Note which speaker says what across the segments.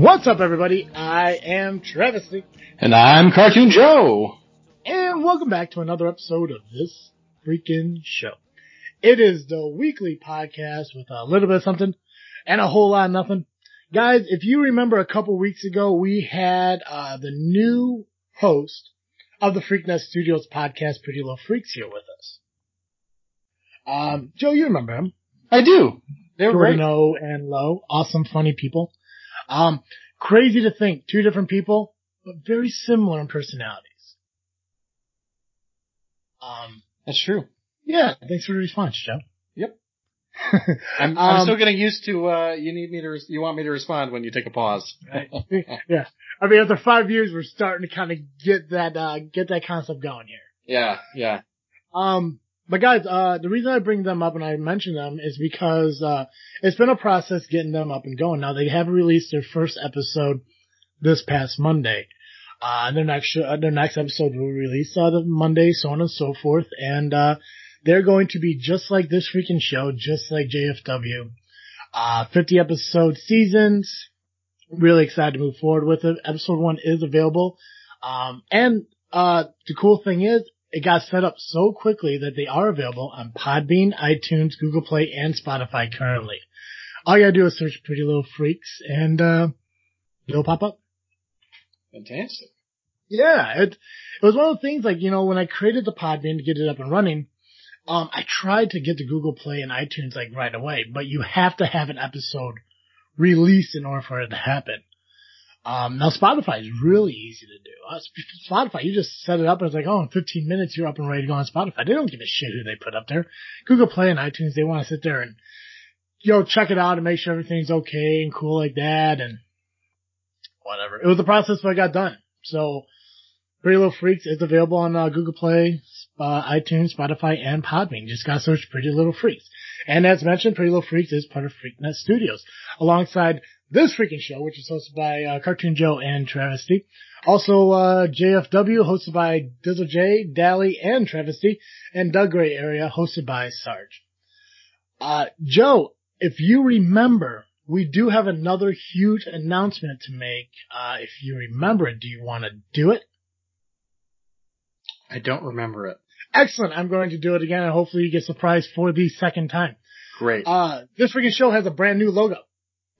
Speaker 1: What's up, everybody? I am Travesty,
Speaker 2: And I'm Cartoon Joe.
Speaker 1: and welcome back to another episode of this freaking show. It is the weekly podcast with a little bit of something and a whole lot of nothing. Guys, if you remember a couple weeks ago, we had uh, the new host of the Freaknet Studios podcast, Pretty Little Freaks, here with us. Um, Joe, you remember him?
Speaker 2: I do. They were great.
Speaker 1: Jordan O and Low, awesome, funny people. Um, crazy to think, two different people, but very similar in personalities. Um,
Speaker 2: That's true.
Speaker 1: yeah, thanks for the response, Joe.
Speaker 2: Yep. I'm, I'm
Speaker 1: Um,
Speaker 2: still getting used to. Uh, you need me to. Res- you want me to respond when you take a pause.
Speaker 1: yeah, I mean, after five years, we're starting to kind of get that uh, get that concept going here.
Speaker 2: yeah, yeah.
Speaker 1: Um, but guys, uh, the reason I bring them up and I mention them is because, uh, it's been a process getting them up and going. Now they have released their first episode this past Monday. Uh, their next, uh, their next episode will release, uh, the Monday, so on and so forth. And, uh, they're going to be just like this freaking show, just like JFW. Uh, 50 episode seasons. Really excited to move forward with it. Episode one is available. Um, and, uh, the cool thing is, it got set up so quickly that they are available on Podbean, iTunes, Google Play, and Spotify currently. All you gotta do is search Pretty Little Freaks and, uh, it'll pop up.
Speaker 2: Fantastic.
Speaker 1: Yeah, it, it was one of the things like, you know, when I created the Podbean to get it up and running, um, I tried to get to Google Play and iTunes like right away, but you have to have an episode released in order for it to happen. Um, now Spotify is really easy to do. Uh, Spotify, you just set it up and it's like, oh, in 15 minutes you're up and ready to go on Spotify. They don't give a shit who they put up there. Google Play and iTunes, they want to sit there and, know, check it out and make sure everything's okay and cool like that and whatever. It was a process, but I got done. So, Pretty Little Freaks is available on uh, Google Play, uh, iTunes, Spotify, and Podbean. Just gotta search Pretty Little Freaks. And as mentioned, Pretty Little Freaks is part of Freaknet Studios, alongside this freaking show, which is hosted by uh, Cartoon Joe and Travesty. Also, uh, JFW, hosted by Dizzle J, Dally, and Travesty, and Doug Gray Area, hosted by Sarge. Uh, Joe, if you remember, we do have another huge announcement to make. Uh, if you remember it, do you want to do it?
Speaker 2: I don't remember it.
Speaker 1: Excellent. I'm going to do it again and hopefully you get surprised for the second time.
Speaker 2: Great.
Speaker 1: Uh, this freaking show has a brand new logo.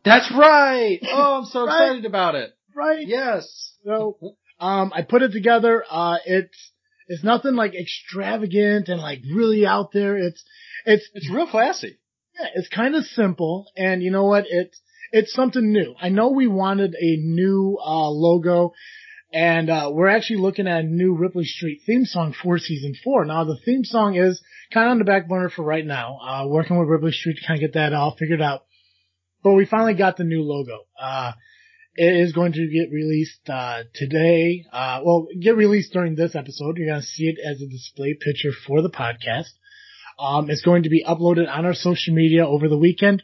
Speaker 2: That's right. Oh, I'm so
Speaker 1: Right.
Speaker 2: excited about it.
Speaker 1: Right?
Speaker 2: Yes.
Speaker 1: So, um, I put it together. Uh, it's, it's nothing like extravagant and like really out there. It's, it's,
Speaker 2: It's real classy.
Speaker 1: yeah, it's kind of simple. And you know what? It's, it's something new. I know we wanted a new, uh, logo and, uh, we're actually looking at a new Ripley Street theme song for season four. Now the theme song is kind of on the back burner for right now. Uh, working with Ripley Street to kind of get that all figured out. But we finally got the new logo. Uh, it is going to get released, uh, today. Uh, well, get released during this episode. You're going to see it as a display picture for the podcast. Um, it's going to be uploaded on our social media over the weekend.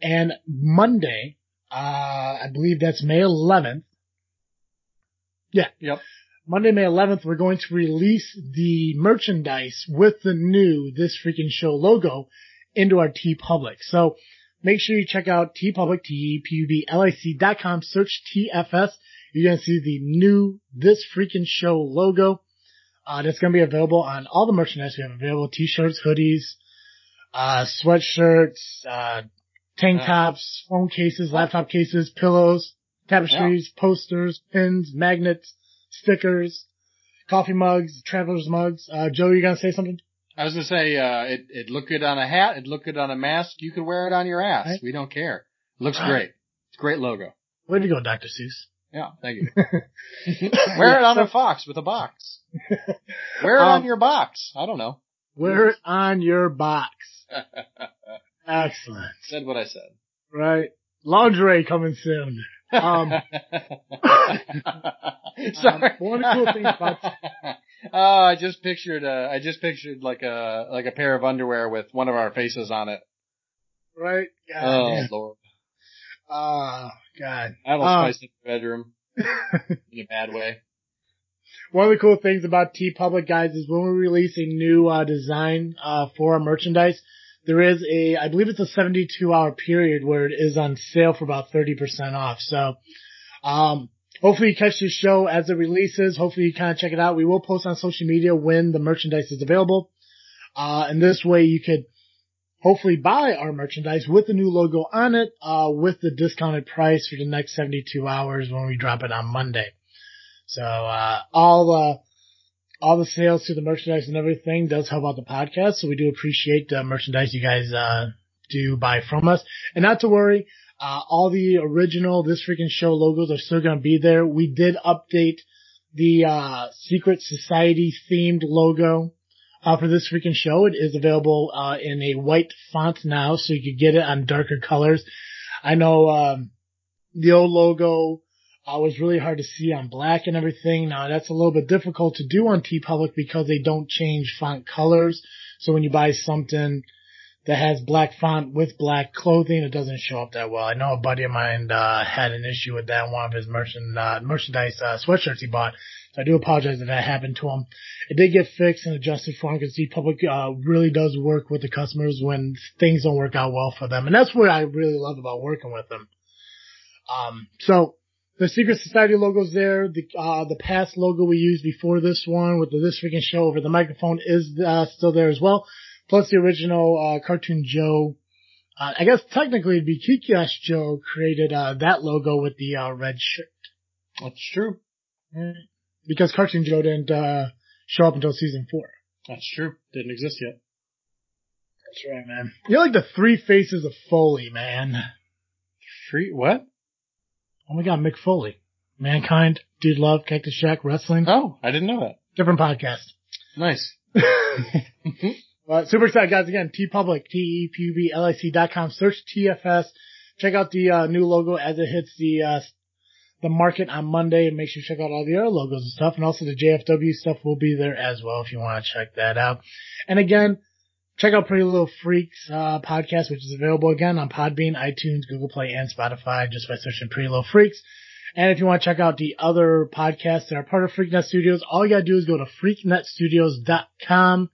Speaker 1: And Monday, uh, I believe that's May 11th. Yeah.
Speaker 2: Yep.
Speaker 1: Monday, May 11th, we're going to release the merchandise with the new This Freaking Show logo into our TeePublic. So make sure you check out TeePublic, T-E-P-U-B-L-I-C dot com, search TFS. You're going to see the new This Freaking Show logo. Uh, that's going to be available on all the merchandise we have available. T-shirts, hoodies, uh, sweatshirts, uh, tank tops, phone cases, laptop cases, pillows, tapestries, posters, pins, magnets, stickers, coffee mugs, traveler's mugs. Uh, Joe, you gonna say something?
Speaker 2: I was gonna say, uh, it, it look good on a hat. It look good on a mask. You could wear it on your ass.
Speaker 1: Right.
Speaker 2: We don't care. It Looks
Speaker 1: Right.
Speaker 2: great. It's a great logo.
Speaker 1: Way to go, Dr. Seuss.
Speaker 2: Yeah, thank you. wear it on a fox with a box. Wear it on
Speaker 1: Um,
Speaker 2: your box. I don't know.
Speaker 1: Wear it on your box. Excellent.
Speaker 2: Said what I said.
Speaker 1: Right. Lingerie coming soon. Um,
Speaker 2: Sorry.
Speaker 1: one of the cool things about-
Speaker 2: oh, I just pictured. Uh, I just pictured like a like a pair of underwear with one of our faces on it.
Speaker 1: Right? God,
Speaker 2: Oh lord,
Speaker 1: Oh, God.
Speaker 2: that'll
Speaker 1: Uh,
Speaker 2: spice up the bedroom in a bad way.
Speaker 1: One of the cool things about TeePublic guys is when we release a new uh, design uh, for our merchandise, there is a, I believe it's a 72 hour period where it is on sale for about 30% off. So, um, hopefully you catch this show as it releases. Hopefully you kind of check it out. We will post on social media when the merchandise is available. Uh, and this way you could hopefully buy our merchandise with the new logo on it, uh, with the discounted price for the next 72 hours when we drop it on Monday. So, uh, all, all the sales to the merchandise and everything does help out the podcast. So we do appreciate the merchandise you guys, uh, do buy from us. And not to worry, uh, all the original This Freaking Show logos are still going to be there. We did update the, uh, Secret Society themed logo, uh, for This Freaking Show. It is available, uh, in a white font now, so you could get it on darker colors. I know, um, the old logo, uh, was really hard to see on black and everything. Now that's a little bit difficult to do on TeePublic because they don't change font colors. So when you buy something that has black font with black clothing, it doesn't show up that well. I know a buddy of mine, uh, had an issue with that in one of his merchant, uh, merchandise, uh, sweatshirts he bought. So I do apologize if that happened to him. It did get fixed and adjusted for him because TeePublic, uh, really does work with the customers when things don't work out well for them. And that's what I really love about working with them. Um, so, the Secret Society logo's there. The uh, the past logo we used before this one with the This Freaking Show over the microphone is uh, still there as well. Plus the original uh, Cartoon Joe. Uh, I guess technically it'd be Kikiash Joe created uh, that logo with the uh, red shirt.
Speaker 2: That's true.
Speaker 1: Because Cartoon Joe didn't show up until season four.
Speaker 2: That's true. Didn't exist yet.
Speaker 1: That's right, man. You're like the three faces of Foley, man.
Speaker 2: Three what?
Speaker 1: Oh my god, Mick Foley. Mankind, Dude Love, Cactus Jack, Wrestling.
Speaker 2: Oh, I didn't know that.
Speaker 1: Different podcast.
Speaker 2: Nice.
Speaker 1: uh, super excited guys again, TeePublic, T-E-P-U-B-L-I-C dot com. Search TFS. Check out the, uh, new logo as it hits the, uh, the market on Monday and make sure you check out all the other logos and stuff. And also the JFW stuff will be there as well if you want to check that out. And again, check out Pretty Little Freaks uh, podcast, which is available again on Podbean, iTunes, Google Play, and Spotify just by searching Pretty Little Freaks. And if you want to check out the other podcasts that are part of FreakNet Studios, all you gotta do is go to freaknetstudios.com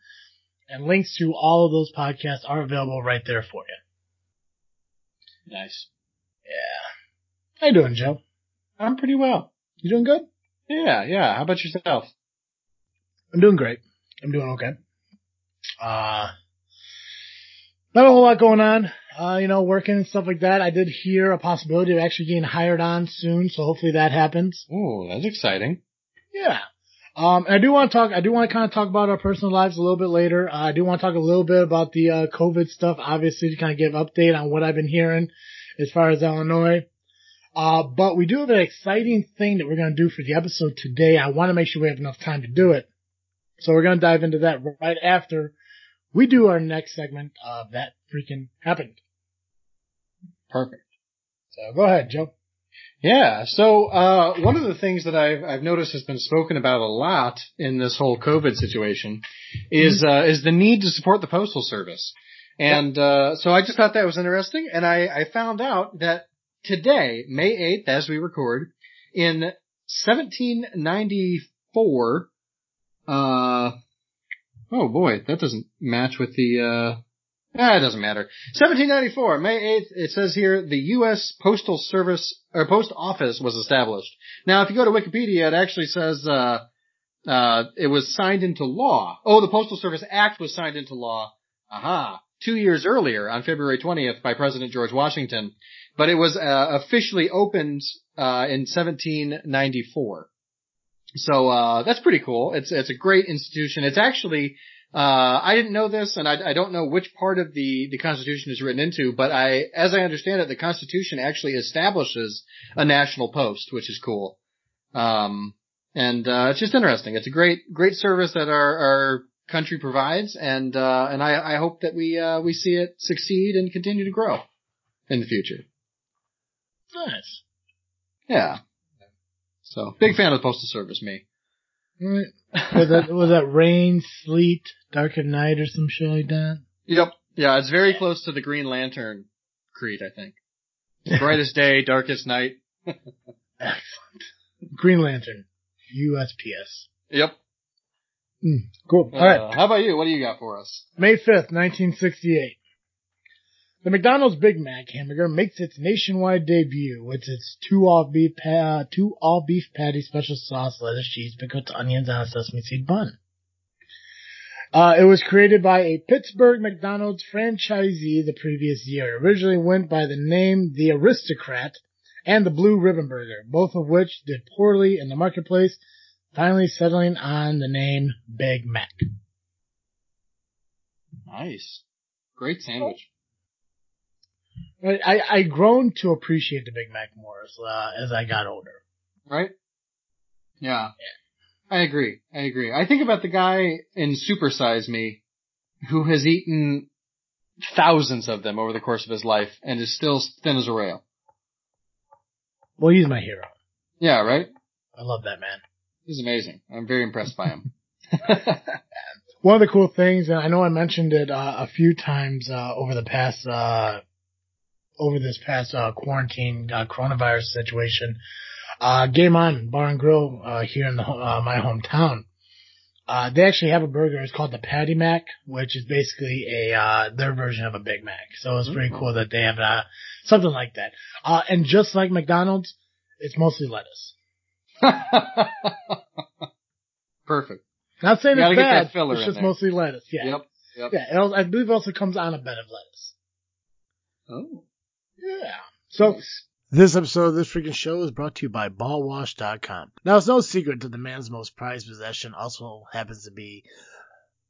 Speaker 1: and links to all of those podcasts are available right there for you.
Speaker 2: Nice.
Speaker 1: Yeah. How you doing, Joe?
Speaker 2: I'm pretty well.
Speaker 1: You doing good?
Speaker 2: Yeah, yeah. How about yourself?
Speaker 1: I'm doing great. I'm doing okay. Uh, not a whole lot going on. Uh, you know, working and stuff like that. I did hear a possibility of actually getting hired on soon, so hopefully that happens.
Speaker 2: Oh, that's exciting.
Speaker 1: Yeah. Um, I do want to talk, I do want to kind of talk about our personal lives a little bit later. Uh, I do want to talk a little bit about the, uh, COVID stuff, obviously to kind of give update on what I've been hearing as far as Illinois. Uh, but we do have an exciting thing that we're going to do for the episode today. I want to make sure we have enough time to do it. So we're going to dive into that right after we do our next segment of That Freaking Happened.
Speaker 2: Perfect.
Speaker 1: So go ahead, Joe.
Speaker 2: Yeah. So, uh, one of the things that I've, I've noticed has been spoken about a lot in this whole COVID situation is, mm-hmm. uh, is the need to support the postal service. And, uh, so I just thought that was interesting. And I, I found out that today, May 8th, as we record, in 1794, uh, oh boy, that doesn't match with the, uh, Ah, it doesn't matter. 1794, May 8th, it says here, the U.S. Postal Service, or Post Office was established. Now, if you go to Wikipedia, it actually says, uh, uh, it was signed into law. Oh, the Postal Service Act was signed into law. Aha. Two years earlier, on February 20th, by President George Washington. But it was, uh, officially opened, uh, in 1794. So, uh, that's pretty cool. It's, it's a great institution. It's actually, uh, I didn't know this, and I, I, don't know which part of the, the Constitution is written into, but I, as I understand it, the Constitution actually establishes a national post, which is cool. Um, and uh, it's just interesting. It's a great, great service that our, our country provides, and uh, and I, I hope that we uh, we see it succeed and continue to grow in the future.
Speaker 1: Nice.
Speaker 2: Yeah. So big fan of the postal service, me.
Speaker 1: Was that was that rain, sleet, dark at night, or some shit like that?
Speaker 2: Yep. Yeah, it's very close to the Green Lantern creed, I think. Brightest day, darkest night.
Speaker 1: Excellent. Green Lantern, USPS.
Speaker 2: Yep.
Speaker 1: Mm, cool.
Speaker 2: Uh,
Speaker 1: All right.
Speaker 2: How about you? What do you got for us?
Speaker 1: May 5th, 1968. The McDonald's Big Mac hamburger makes its nationwide debut with its two all beef pa- two all beef patty special sauce, lettuce, cheese, pickles, onions, and a sesame seed bun. Uh, it was created by a Pittsburgh McDonald's franchisee the previous year. It originally went by the name The Aristocrat and the Blue Ribbon Burger, both of which did poorly in the marketplace, finally settling on the name Big Mac.
Speaker 2: Nice. Great sandwich.
Speaker 1: I, I, grown to appreciate the Big Mac more as, uh, as I got older.
Speaker 2: Right? Yeah. I agree. I agree. I think about the guy in Super Size Me who has eaten thousands of them over the course of his life and is still thin as a rail.
Speaker 1: Well, he's my hero.
Speaker 2: Yeah, right?
Speaker 1: I love that man.
Speaker 2: He's amazing. I'm very impressed by him.
Speaker 1: One of the cool things, and I know I mentioned it uh, a few times uh, over the past, uh, over this past uh, quarantine uh, coronavirus situation, uh, Game On Bar and Grill uh, here in the, uh, my hometown. Uh, they actually have a burger. It's called the Patty Mac, which is basically a uh, their version of a Big Mac. So it's pretty cool that they have uh, something like that. Uh, and just like McDonald's, it's mostly lettuce.
Speaker 2: Perfect.
Speaker 1: Not saying it's bad.
Speaker 2: filler
Speaker 1: It's just mostly lettuce. Yeah.
Speaker 2: Yep. Yep.
Speaker 1: Yeah. I believe it also comes on a bed of lettuce.
Speaker 2: Oh.
Speaker 1: Yeah. So this episode of this freaking show is brought to you by ballwash.com. Now it's no secret that the man's most prized possession also happens to be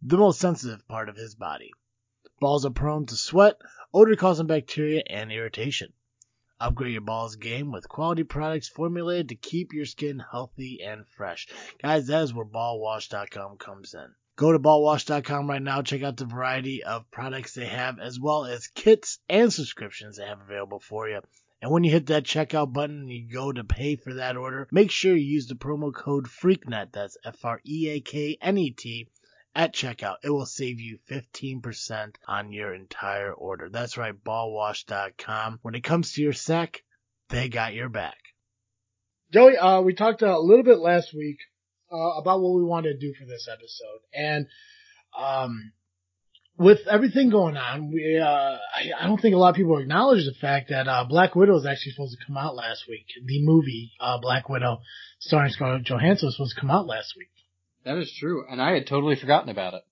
Speaker 1: the most sensitive part of his body. Balls are prone to sweat, odor causing bacteria, and irritation. Upgrade your balls game with quality products formulated to keep your skin healthy and fresh. Guys, that is where ballwash.com comes in. Go to ballwash.com right now, check out the variety of products they have, as well as kits and subscriptions they have available for you. And when you hit that checkout button and you go to pay for that order, make sure you use the promo code FREAKNET, that's F R E A K N E T, at checkout. It will save you 15% on your entire order. That's right, ballwash.com. When it comes to your sack, they got your back. Joey, uh, we talked a little bit last week uh, about what we wanted to do for this episode, and um, with everything going on, we uh, I, I don't think a lot of people acknowledge the fact that uh, Black Widow is actually supposed to come out last week. The movie uh, Black Widow, starring Scarlett Johansson, was supposed to come out last week.
Speaker 2: That is true. And I had totally forgotten about it.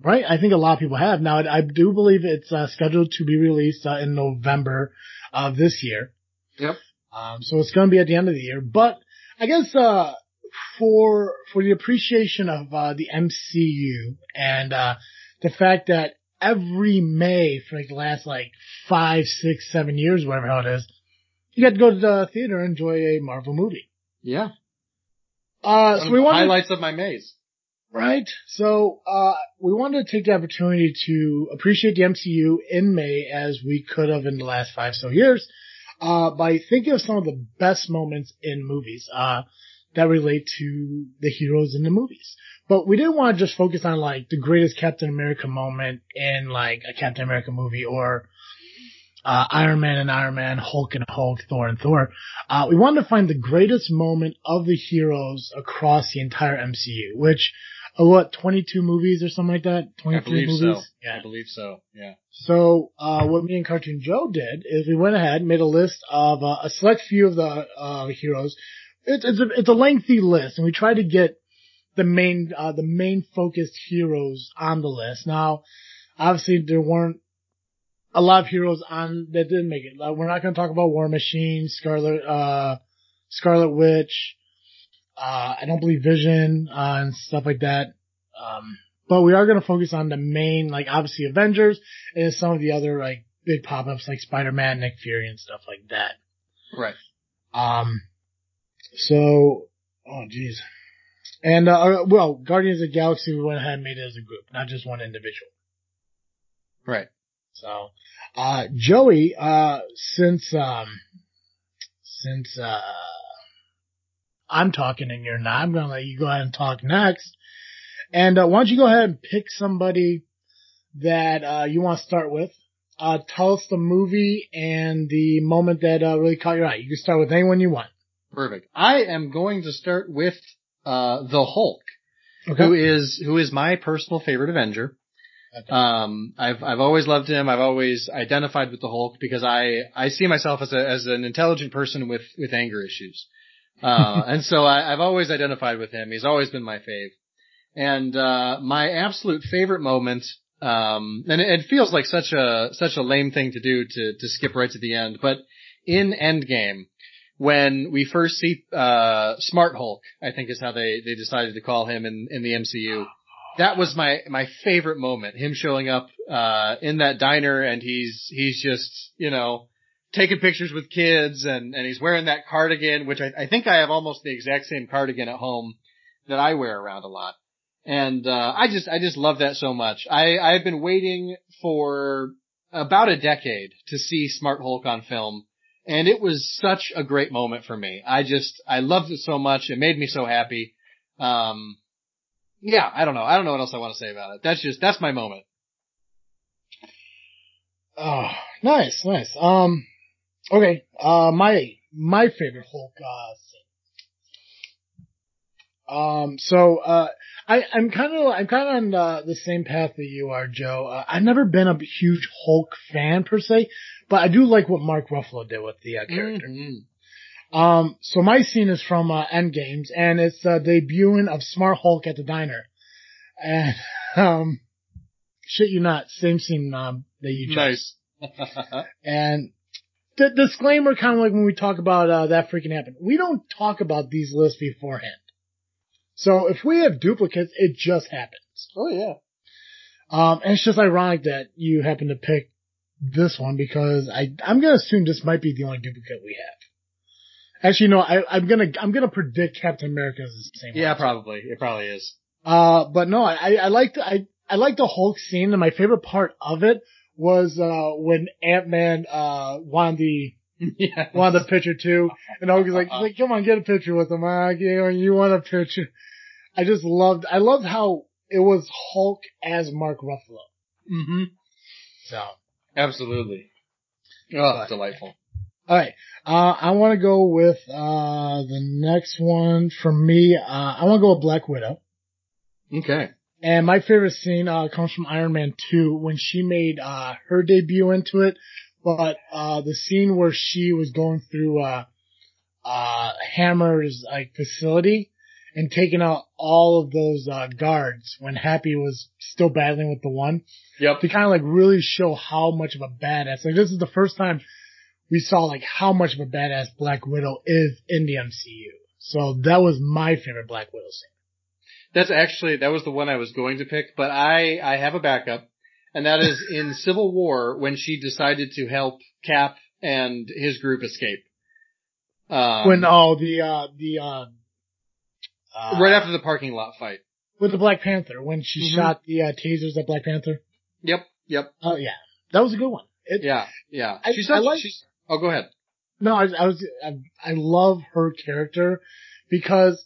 Speaker 1: Right, I think a lot of people have. Now, I do believe it's uh, scheduled to be released uh, in November of this year.
Speaker 2: Yep.
Speaker 1: Um, so it's going to be at the end of the year. But I guess uh, for for the appreciation of uh, the MCU and uh, the fact that every May for like the last like five, six, seven years, whatever hell it is, you got to go to the theater and enjoy a Marvel movie.
Speaker 2: Yeah.
Speaker 1: Uh, so we wanted
Speaker 2: highlights of my maze.
Speaker 1: Right. So, uh, we wanted to take the opportunity to appreciate the MCU in May as we could have in the last five so years, uh, by thinking of some of the best moments in movies, uh, that relate to the heroes in the movies. But we didn't want to just focus on like the greatest Captain America moment in like a Captain America movie or, uh, Iron Man and Iron Man, Hulk and Hulk, Thor and Thor. Uh, we wanted to find the greatest moment of the heroes across the entire MCU, which, uh, what, 22 movies or something like that?
Speaker 2: I
Speaker 1: 23 movies?
Speaker 2: so.
Speaker 1: Yeah.
Speaker 2: I believe so. Yeah.
Speaker 1: So, uh, what me and Cartoon Joe did is we went ahead and made a list of uh, a select few of the uh, heroes. It's it's a, it's a lengthy list, and we tried to get the main uh, the main focused heroes on the list. Now, obviously, there weren't a lot of heroes on that didn't make it. Like, we're not going to talk about War Machine, Scarlet uh, Scarlet Witch. Uh, I don't believe Vision uh, and stuff like that. Um, but we are going to focus on the main, like obviously Avengers and some of the other like big pop-ups like Spider-Man, Nick Fury and stuff like that.
Speaker 2: Right.
Speaker 1: Um, so, oh jeez. And, uh, well, Guardians of the Galaxy, we went ahead and made it as a group, not just one individual.
Speaker 2: Right.
Speaker 1: So, uh, Joey, uh, since, um, since, uh, I'm talking and you're not, I'm going to let you go ahead and talk next. And, uh, why don't you go ahead and pick somebody that, uh, you want to start with? Uh, tell us the movie and the moment that, uh, really caught your eye. You can start with anyone you want.
Speaker 2: Perfect. I am going to start with, uh, the Hulk,
Speaker 1: Okay.
Speaker 2: who is, who is my personal favorite Avenger.
Speaker 1: Okay.
Speaker 2: Um, I've I've always loved him. I've always identified with the Hulk because I I see myself as a as an intelligent person with with anger issues, uh, and so I, I've always identified with him. He's always been my fave, and uh, my absolute favorite moment. Um, and it, it feels like such a such a lame thing to do to to skip right to the end, but in Endgame, when we first see uh, Smart Hulk, I think is how they they decided to call him in in the MCU that was my my favorite moment. Him showing up uh in that diner and he's he's just you know taking pictures with kids and and he's wearing that cardigan, which I, I think I have almost the exact same cardigan at home that I wear around a lot. And uh I just I just love that so much. I I've been waiting for about a decade to see Smart Hulk on film. And it was such a great moment for me. I just, I loved it so much. It made me so happy. Um, yeah, I don't know. I don't know what else I want to say about it. That's just that's my moment.
Speaker 1: Oh, nice, nice. Um, okay. Uh, my my favorite Hulk uh. Um, so uh, I I'm kind of I'm kind of on uh, the same path that you are, Joe. Uh, I've never been a huge Hulk fan per se, but I do like what Mark Ruffalo did with the uh, character.
Speaker 2: Mm-hmm.
Speaker 1: Um, so my scene is from uh, Endgames, and it's the debuting of Smart Hulk at the diner. And um, shit you not, same scene um, that you just.
Speaker 2: Nice.
Speaker 1: And the disclaimer, kind of like when we talk about uh, that freaking happened. We don't talk about these lists beforehand. So if we have duplicates, it just happens.
Speaker 2: oh yeah.
Speaker 1: Um, and it's just ironic that you happen to pick this one because I I'm gonna assume this might be the only duplicate we have. Actually, no, I, I'm gonna I'm gonna predict Captain America is the same.
Speaker 2: Yeah,
Speaker 1: one.
Speaker 2: probably. It probably is.
Speaker 1: Uh, but no, I I like the I I like the Hulk scene, and my favorite part of it was uh when Ant Man uh wanted the
Speaker 2: yeah.
Speaker 1: wanted the picture too, and was like, like, come on, get a picture with him. Uh, you know, you want a picture? I just loved I loved how it was Hulk as Mark Ruffalo.
Speaker 2: Mm-hmm.
Speaker 1: So.
Speaker 2: Absolutely. Oh,
Speaker 1: But-
Speaker 2: delightful.
Speaker 1: All right. Uh, I want to go with uh, the next one for me. Uh, I want to go with Black Widow.
Speaker 2: Okay.
Speaker 1: And my favorite scene uh, comes from Iron Man 2 when she made uh, her debut into it. But uh, the scene where she was going through uh, uh, Hammer's like facility and taking out all of those uh, guards when Happy was still battling with the one
Speaker 2: Yep.
Speaker 1: to kind of like really show how much of a badass. Like this is the first time we saw like how much of a badass Black Widow is in the MCU. So that was my favorite Black Widow scene.
Speaker 2: That's actually that was the one I was going to pick, but I I have a backup, and that is in Civil War when she decided to help Cap and his group escape. Um,
Speaker 1: when oh the uh the uh, uh
Speaker 2: right after the parking lot fight.
Speaker 1: with the Black Panther when she
Speaker 2: Mhm.
Speaker 1: shot the uh, tasers at Black Panther.
Speaker 2: Yep. Yep.
Speaker 1: Oh yeah, that was a good one. It,
Speaker 2: Yeah. Yeah.
Speaker 1: I-
Speaker 2: she's
Speaker 1: I like-
Speaker 2: she's. Oh, go ahead.
Speaker 1: No, I, I was, I, I love her character because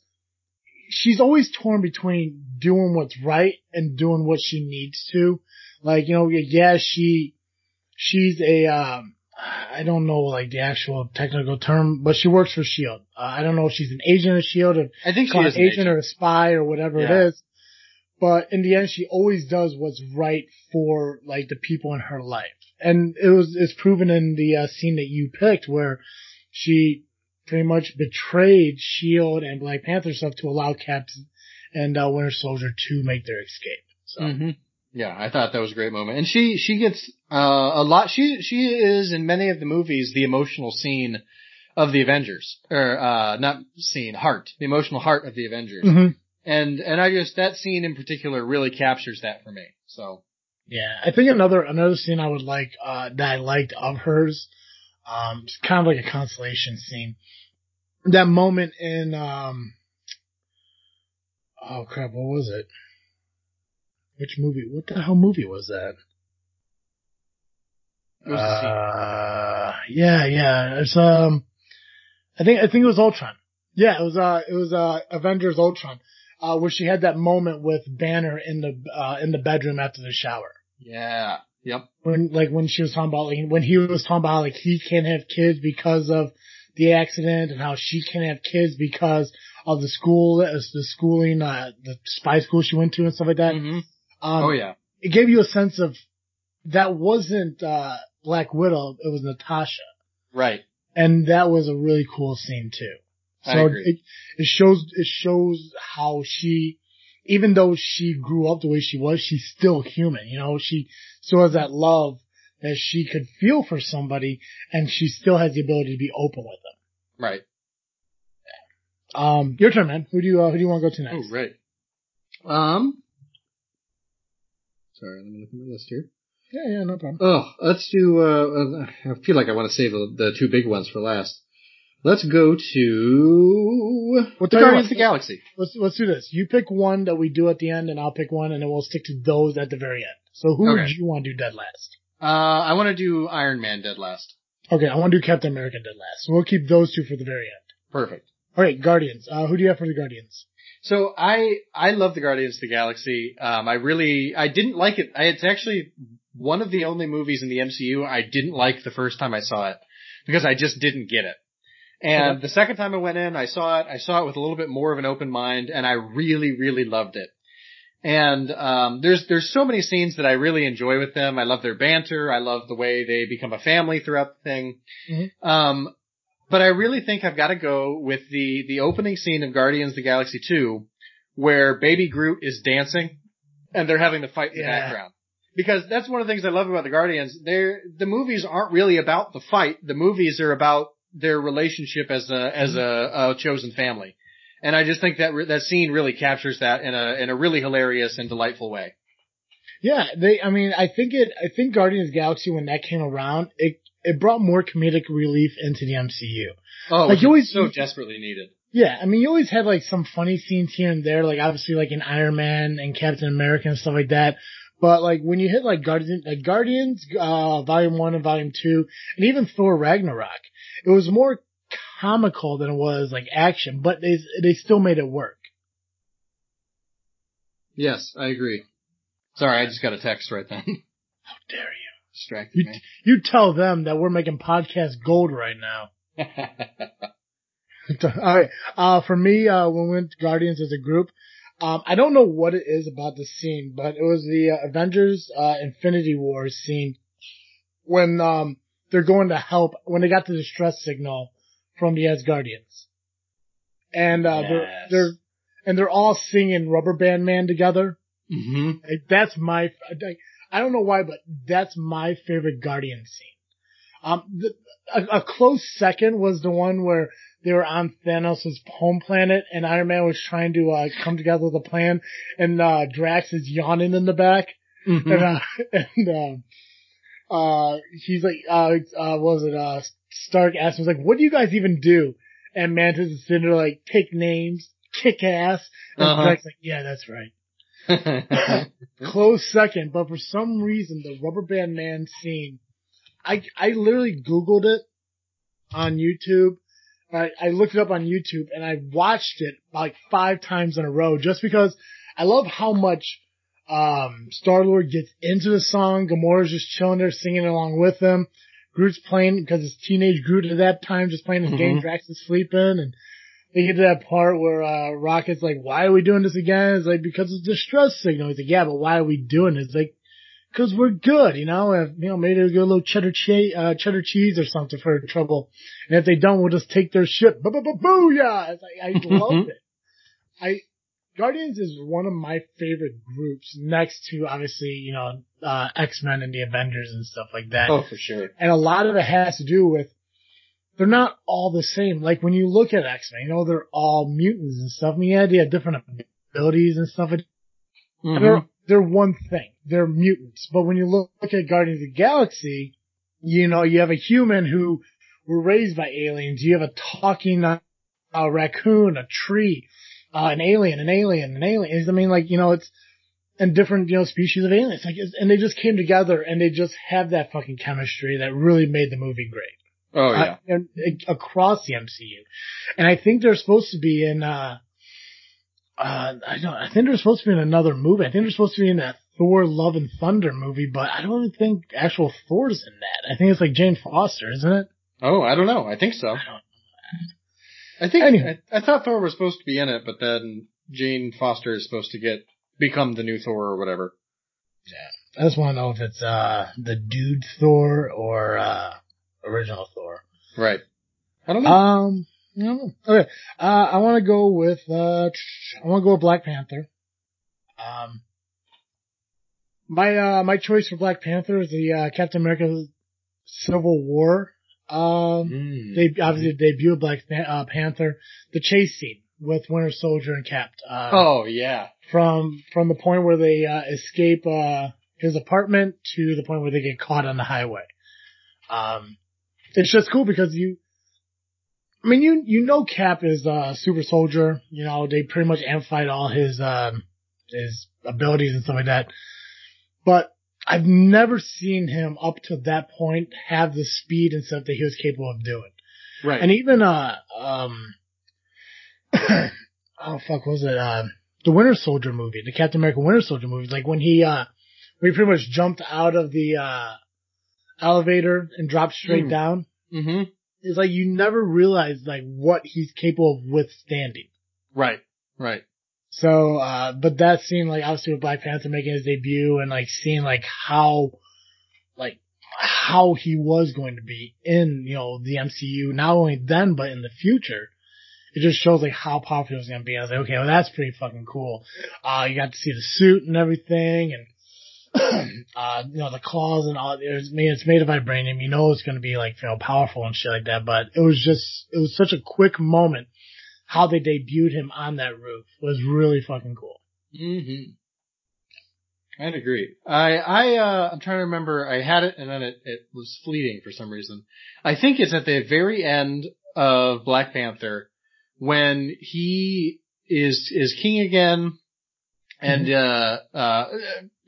Speaker 1: she's always torn between doing what's right and doing what she needs to. Like, you know, yeah, she, she's a, um, I don't know like the actual technical term, but she works for Shield. Uh, I don't know if she's an agent of Shield or
Speaker 2: I think she
Speaker 1: call
Speaker 2: an
Speaker 1: agent,
Speaker 2: agent.
Speaker 1: or a spy or whatever
Speaker 2: Yeah.
Speaker 1: it is. But in the end, she always does what's right for like the people in her life, and it was it's proven in the uh, scene that you picked where she pretty much betrayed Shield and Black Panther stuff to allow Cap and uh, Winter Soldier to make their escape. So
Speaker 2: hmm Yeah, I thought that was a great moment, and she she gets uh, a lot. She she is in many of the movies the emotional scene of the Avengers, or uh, not scene, heart, the emotional heart of the Avengers,
Speaker 1: Mhm.
Speaker 2: and and I just that scene in particular really captures that for me. So
Speaker 1: yeah, I think another another scene I would like uh, that I liked of hers, um, it's kind of like a consolation scene. That moment in um, oh crap, what was it? Which movie? What the hell movie was that?
Speaker 2: Was?
Speaker 1: Uh, yeah, yeah. It's um, I think I think it was Ultron. Yeah, it was uh, it was uh, Avengers Ultron, uh, where she had that moment with Banner in the uh in the bedroom after the shower.
Speaker 2: yeah, yep,
Speaker 1: When like when she was talking about like when he was talking about like he can't have kids because of the accident and how she can't have kids because of the school, the schooling, uh, the spy school she went to and stuff like that.
Speaker 2: hmm
Speaker 1: Um,
Speaker 2: oh yeah,
Speaker 1: it gave you a sense of that wasn't uh, Black Widow, it was Natasha,
Speaker 2: Right.
Speaker 1: and that was a really cool scene too.
Speaker 2: I
Speaker 1: So
Speaker 2: agree.
Speaker 1: it it shows it shows how she, even though she grew up the way she was, she's still human. You know, she still has that love that she could feel for somebody, and she still has the ability to be open with them.
Speaker 2: Right.
Speaker 1: Um, your turn, man. Who do you uh, who do you want to go to
Speaker 2: Oh,
Speaker 1: next?
Speaker 2: right. Um. Sorry, let me look at my list here.
Speaker 1: Yeah, yeah, no problem.
Speaker 2: Oh, let's do. Uh, uh, I feel like I want to save the, the two big ones for last. Let's go to
Speaker 1: We'll
Speaker 2: the Guardians
Speaker 1: what.
Speaker 2: of the Galaxy.
Speaker 1: Let's let's do this. You pick one that we do at the end, and I'll pick one, and then we'll stick to those at the very end. So who
Speaker 2: Okay.
Speaker 1: would you want to do dead last?
Speaker 2: Uh, I want to do Iron Man dead last.
Speaker 1: Okay, I want to do Captain America dead last. So we'll keep those two for the very end.
Speaker 2: Perfect.
Speaker 1: All right, Guardians. Uh, who do you have for the Guardians?
Speaker 2: So I I love the Guardians of the Galaxy. Um, I really I didn't like it. I, it's actually one of the only movies in the MCU I didn't like the first time I saw it because I just didn't get it. And the second time I went in, I saw it. I saw it with a little bit more of an open mind, and I really really loved it. And um, there's there's so many scenes that I really enjoy with them. I love their banter. I love the way they become a family throughout the thing.
Speaker 1: Mhm.
Speaker 2: Um, but I really think I've got to go with the the opening scene of Guardians of the Galaxy 2 where Baby Groot is dancing and they're having the fight in the
Speaker 1: Yeah.
Speaker 2: background. Because that's one of the things I love about the Guardians. They're the movies aren't really about the fight. The movies are about their relationship as a as a, a chosen family. And I just think that re- that scene really captures that in a in a really hilarious and delightful way.
Speaker 1: Yeah, they. I mean, I think it. I think Guardians of the Galaxy when that came around, it it brought more comedic relief into the MCU.
Speaker 2: Oh,
Speaker 1: Like, you always-
Speaker 2: so desperately needed.
Speaker 1: Yeah, I mean, you always had like some funny scenes here and there, like obviously like in Iron Man and Captain America and stuff like that. But like when you hit like Guardians, like Guardians, uh, Volume One and Volume Two, and even Thor Ragnarok, it was more comical than it was like action, but they they still made it work.
Speaker 2: Yes, I agree. Sorry, I just got a text right then.
Speaker 1: How dare you?
Speaker 2: Distracted
Speaker 1: You,
Speaker 2: me.
Speaker 1: you tell them that we're making podcast gold right now. All right. Uh, for me, uh, when we went to Guardians as a group, um, I don't know what it is about the scene, but it was the uh, Avengers, uh, Infinity War scene when, um, they're going to help, when they got the distress signal from the Asgardians. And, uh, they're, they're, and they're all singing Rubber Band Man together.
Speaker 2: hmm
Speaker 1: Like, that's my, like, I don't know why, but that's my favorite Guardian scene. Um, the, a, a close second was the one where they were on Thanos' home planet and Iron Man was trying to, uh, come together with a plan and, uh, Drax is yawning in the back
Speaker 2: Mm-hmm.
Speaker 1: and, uh, and, um, uh, he's like, uh, uh, what was it, uh, Stark asked him, like, what do you guys even do? And Mantis is sitting there like, take names, kick ass. And
Speaker 2: Uh-huh.
Speaker 1: Drax like, yeah, that's right close second, but for some reason the Rubber Band Man scene, I I literally Googled it on YouTube. I, I looked it up on YouTube and I watched it like five times in a row just because I love how much um Star Lord gets into the song. Gamora's just chilling there singing along with him. Groot's playing because it's teenage Groot at that time, just playing his game.
Speaker 2: Mhm.
Speaker 1: Drax is sleeping and they get to that part where uh Rocket's like, "Why are we doing this again?" It's like because it's distress signal. He's like, "Yeah, but why are we doing it?" It's like because we're good, you know. If, you know, maybe they'll get a little cheddar cheese, uh, cheddar cheese or something for trouble. And if they don't, we'll just take their ship. Boo, boo, boo, booyah! It's like, I love it. I Guardians is one of my favorite groups, next to obviously, you know, uh, X Men and the Avengers and stuff like that
Speaker 2: oh, for sure.
Speaker 1: and a lot of it has to do with they're not all the same. Like when you look at X Men, you know they're all mutants and stuff. I mean, yeah, they have different abilities and stuff.
Speaker 2: Mhm.
Speaker 1: They're they're one thing. They're mutants. But when you look, look at Guardians of the Galaxy, you know you have a human who were raised by aliens. You have a talking uh, a raccoon, a tree, uh, an alien, an alien, an alien. I mean, like you know, it's and different you know species of aliens. Like, and they just came together and they just have that fucking chemistry that really made the movie great
Speaker 2: Oh yeah.
Speaker 1: uh, and, and across the MCU. And I think they're supposed to be in, uh, uh, I don't, I think they're supposed to be in another movie. I think they're supposed to be in that Thor Love and Thunder movie, but I don't think actual Thor's in that. I think it's like Jane Foster, isn't it?
Speaker 2: oh, I don't know. I think so.
Speaker 1: I
Speaker 2: I think
Speaker 1: Anyway.
Speaker 2: I, I thought Thor was supposed to be in it, but then Jane Foster is supposed to get become the new Thor or whatever.
Speaker 1: Yeah. I just want to know if it's, uh, the dude Thor or, uh, original Thor.
Speaker 2: Right. I don't know.
Speaker 1: Um, I don't know. Okay. Uh, I want to go with, uh, I want to go with Black Panther. Um, my, uh, my choice for Black Panther is the, uh, Captain America Civil War. Um,
Speaker 2: Mm.
Speaker 1: they obviously debut of Black uh, Panther, the chase scene with Winter Soldier and Cap. Uh,
Speaker 2: oh yeah.
Speaker 1: from from the point where they uh, escape uh, his apartment to the point where they get caught on the highway. Um, it's just cool because you, I mean, you you know, Cap is a super soldier. You know, they pretty much amplified all his um, his abilities and stuff like that. But I've never seen him up to that point have the speed and stuff that he was capable of doing.
Speaker 2: Right.
Speaker 1: And even uh um oh fuck what was it uh the Winter Soldier movie, the Captain America Winter Soldier movie, like when he uh he pretty much jumped out of the uh elevator and dropped straight
Speaker 2: Mm.
Speaker 1: down.
Speaker 2: mm-hmm.
Speaker 1: It's like you never realize like what he's capable of withstanding.
Speaker 2: Right. Right.
Speaker 1: So uh but that scene like obviously with Black Panther making his debut and like seeing like how like how he was going to be in, you know, the MCU, not only then but in the future. It just shows like how powerful he was gonna be. I was like, okay, well that's pretty fucking cool. Uh you got to see the suit and everything and uh, you know, the claws and all, it was, I mean, it's made of vibranium. You know, it's going to be like, you know, powerful and shit like that, but it was just, it was such a quick moment. How they debuted him on that roof was really fucking cool.
Speaker 2: Mm-hmm. I'd agree. I, I, uh, I'm trying to remember, I had it and then it, it was fleeting for some reason. I think it's at the very end of Black Panther when he is, is king again and, uh, uh,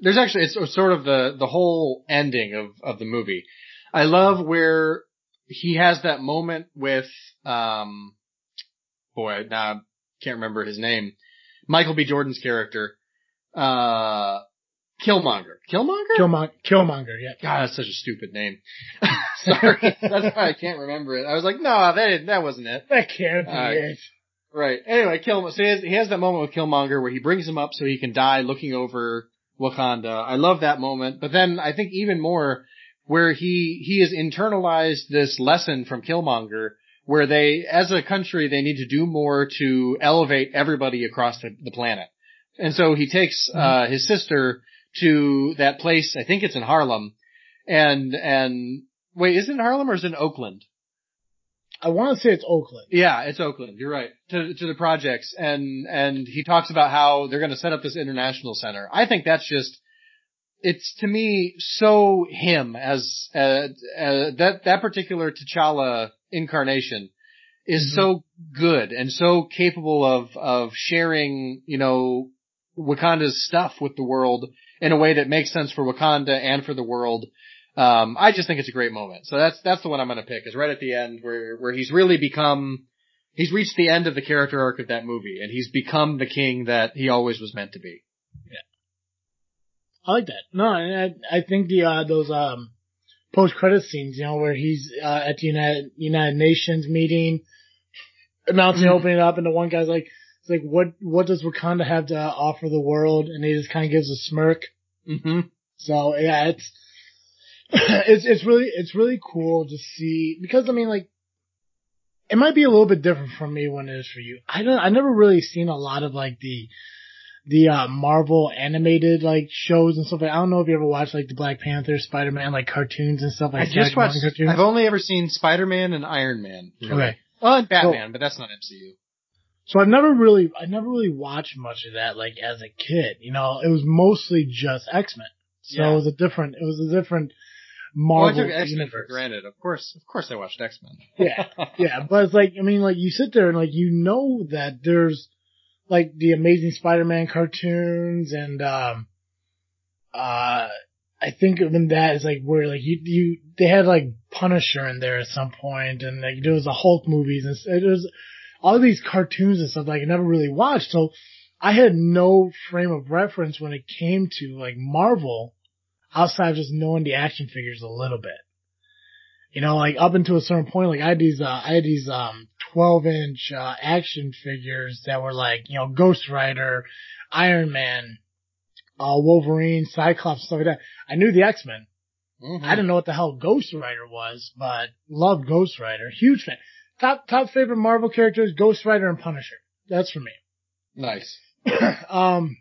Speaker 2: there's actually, it's sort of the, the whole ending of, of the movie. I love where he has that moment with, um, boy, now I can't remember his name. Michael B. Jordan's character, uh, Killmonger. Killmonger?
Speaker 1: Killmonger, Killmonger, yeah.
Speaker 2: God, that's such a stupid name. Sorry, that's why I can't remember it. I was like, no, that that wasn't it.
Speaker 1: That can't be
Speaker 2: Uh,
Speaker 1: it.
Speaker 2: Right. Anyway, Killmonger. So he has, he has that moment with Killmonger where he brings him up so he can die looking over Wakanda. I love that moment. But then I think even more where he he has internalized this lesson from Killmonger where they, as a country, they need to do more to elevate everybody across the, the planet. And so he takes uh, his sister to that place. I think it's in Harlem. And and wait, is it in Harlem or is it in Oakland?
Speaker 1: I want to say it's Oakland.
Speaker 2: Yeah, it's Oakland. You're right. To to the projects, and and he talks about how they're going to set up this international center. I think that's just it's to me so him as uh, uh, that that particular T'Challa incarnation is
Speaker 1: Mhm.
Speaker 2: so good and so capable of of sharing you know Wakanda's stuff with the world in a way that makes sense for Wakanda and for the world. Um, I just think it's a great moment. So that's that's the one I'm going to pick. Is right at the end where where he's really become he's reached the end of the character arc of that movie and he's become the king that he always was meant to be.
Speaker 1: Yeah, I like that. No, I, I think the, uh, those, um, post credit scenes, you know, where he's, uh, at the United, United Nations meeting, announcing
Speaker 2: Mhm.
Speaker 1: opening up and the one guy's like, it's like, what, what does Wakanda have to offer the world? And he just kind of gives a smirk.
Speaker 2: Mm-hmm.
Speaker 1: So yeah, it's, it's, it's really, it's really cool to see because I mean like, it might be a little bit different for me when it is for you. I don't, I never really seen a lot of like the, the, uh, Marvel animated like shows and stuff. Like, I don't know if you ever watched like the Black Panther, Spider-Man, like cartoons and stuff
Speaker 2: I just watched.
Speaker 1: Cartoons.
Speaker 2: I've only ever seen Spider Man and Iron Man.
Speaker 1: Okay.
Speaker 2: Well, and Batman, but that's not MCU.
Speaker 1: So I've never really, I never really watched much of that, like as a kid. You know, it was mostly just X Men. So
Speaker 2: Yeah.
Speaker 1: it was a different, it was a different
Speaker 2: Well, I
Speaker 1: Marvel
Speaker 2: took X Men for granted. Of course, of course, I watched X Men.
Speaker 1: Yeah, yeah, but it's like, I mean, like you sit there and like you know that there's like the Amazing Spider-Man cartoons and um, uh, I think even that is like where like you you they had like Punisher in there at some point and like there was the Hulk movies and it was all these cartoons and stuff like I never really watched so I had no frame of reference when it came to like Marvel outside of just knowing the action figures a little bit. You know, like up until a certain point, like I had these, uh, I had these, um, 12 inch, uh, action figures that were like, you know, Ghost Rider, Iron Man, uh, Wolverine, Cyclops, stuff like that. I knew the X-Men.
Speaker 2: Mhm.
Speaker 1: I didn't know what the hell Ghost Rider was, but loved Ghost Rider. Huge fan. Top, top favorite Marvel characters, Ghost Rider and Punisher. That's for me.
Speaker 2: Nice.
Speaker 1: um,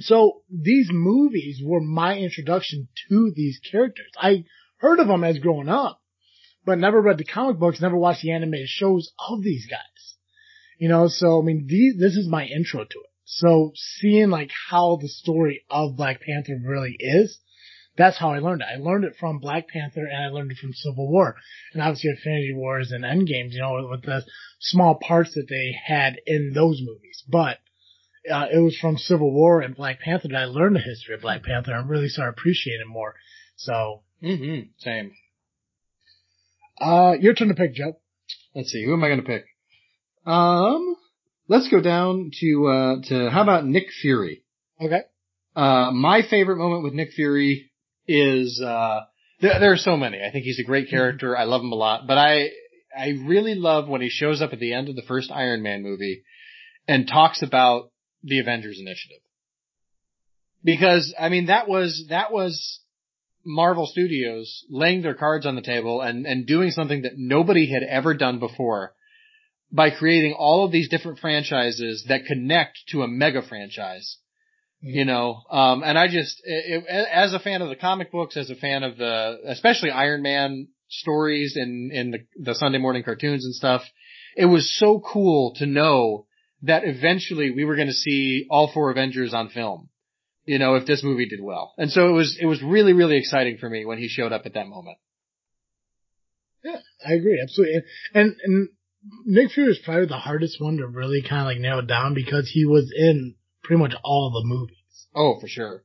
Speaker 1: so these movies were my introduction to these characters. I heard of them as growing up, but never read the comic books, never watched the animated shows of these guys. You know, so I mean, these, this is my intro to it. So seeing like how the story of Black Panther really is, that's how I learned it. I learned it from Black Panther and I learned it from Civil War and obviously Infinity Wars and Endgames, you know, with the small parts that they had in those movies. But uh, it was from Civil War and Black Panther that I learned the history of Black Panther and really started appreciating it more. So,
Speaker 2: hmm Same.
Speaker 1: uh, your turn to pick, Joe.
Speaker 2: Let's see. Who am I going to pick? Um, let's go down to, uh, to, how about Nick Fury?
Speaker 1: Okay.
Speaker 2: Uh, my favorite moment with Nick Fury is, uh, there, there are so many. I think he's a great character. I love him a lot, but I, I really love when he shows up at the end of the first Iron Man movie and talks about the Avengers Initiative. Because, I mean, that was, that was Marvel Studios laying their cards on the table and, and doing something that nobody had ever done before by creating all of these different franchises that connect to a mega franchise. You know, um, and I just, it, it, as a fan of the comic books, as a fan of the, especially Iron Man stories in, in the, the Sunday morning cartoons and stuff, it was so cool to know that eventually we were going to see all four Avengers on film. You know, if this movie did well. And so it was, it was really, really exciting for me when he showed up at that moment.
Speaker 1: Yeah, I agree. Absolutely. And, and Nick Fury is probably the hardest one to really kind of like nail it down because he was in pretty much all the movies.
Speaker 2: Oh, for sure.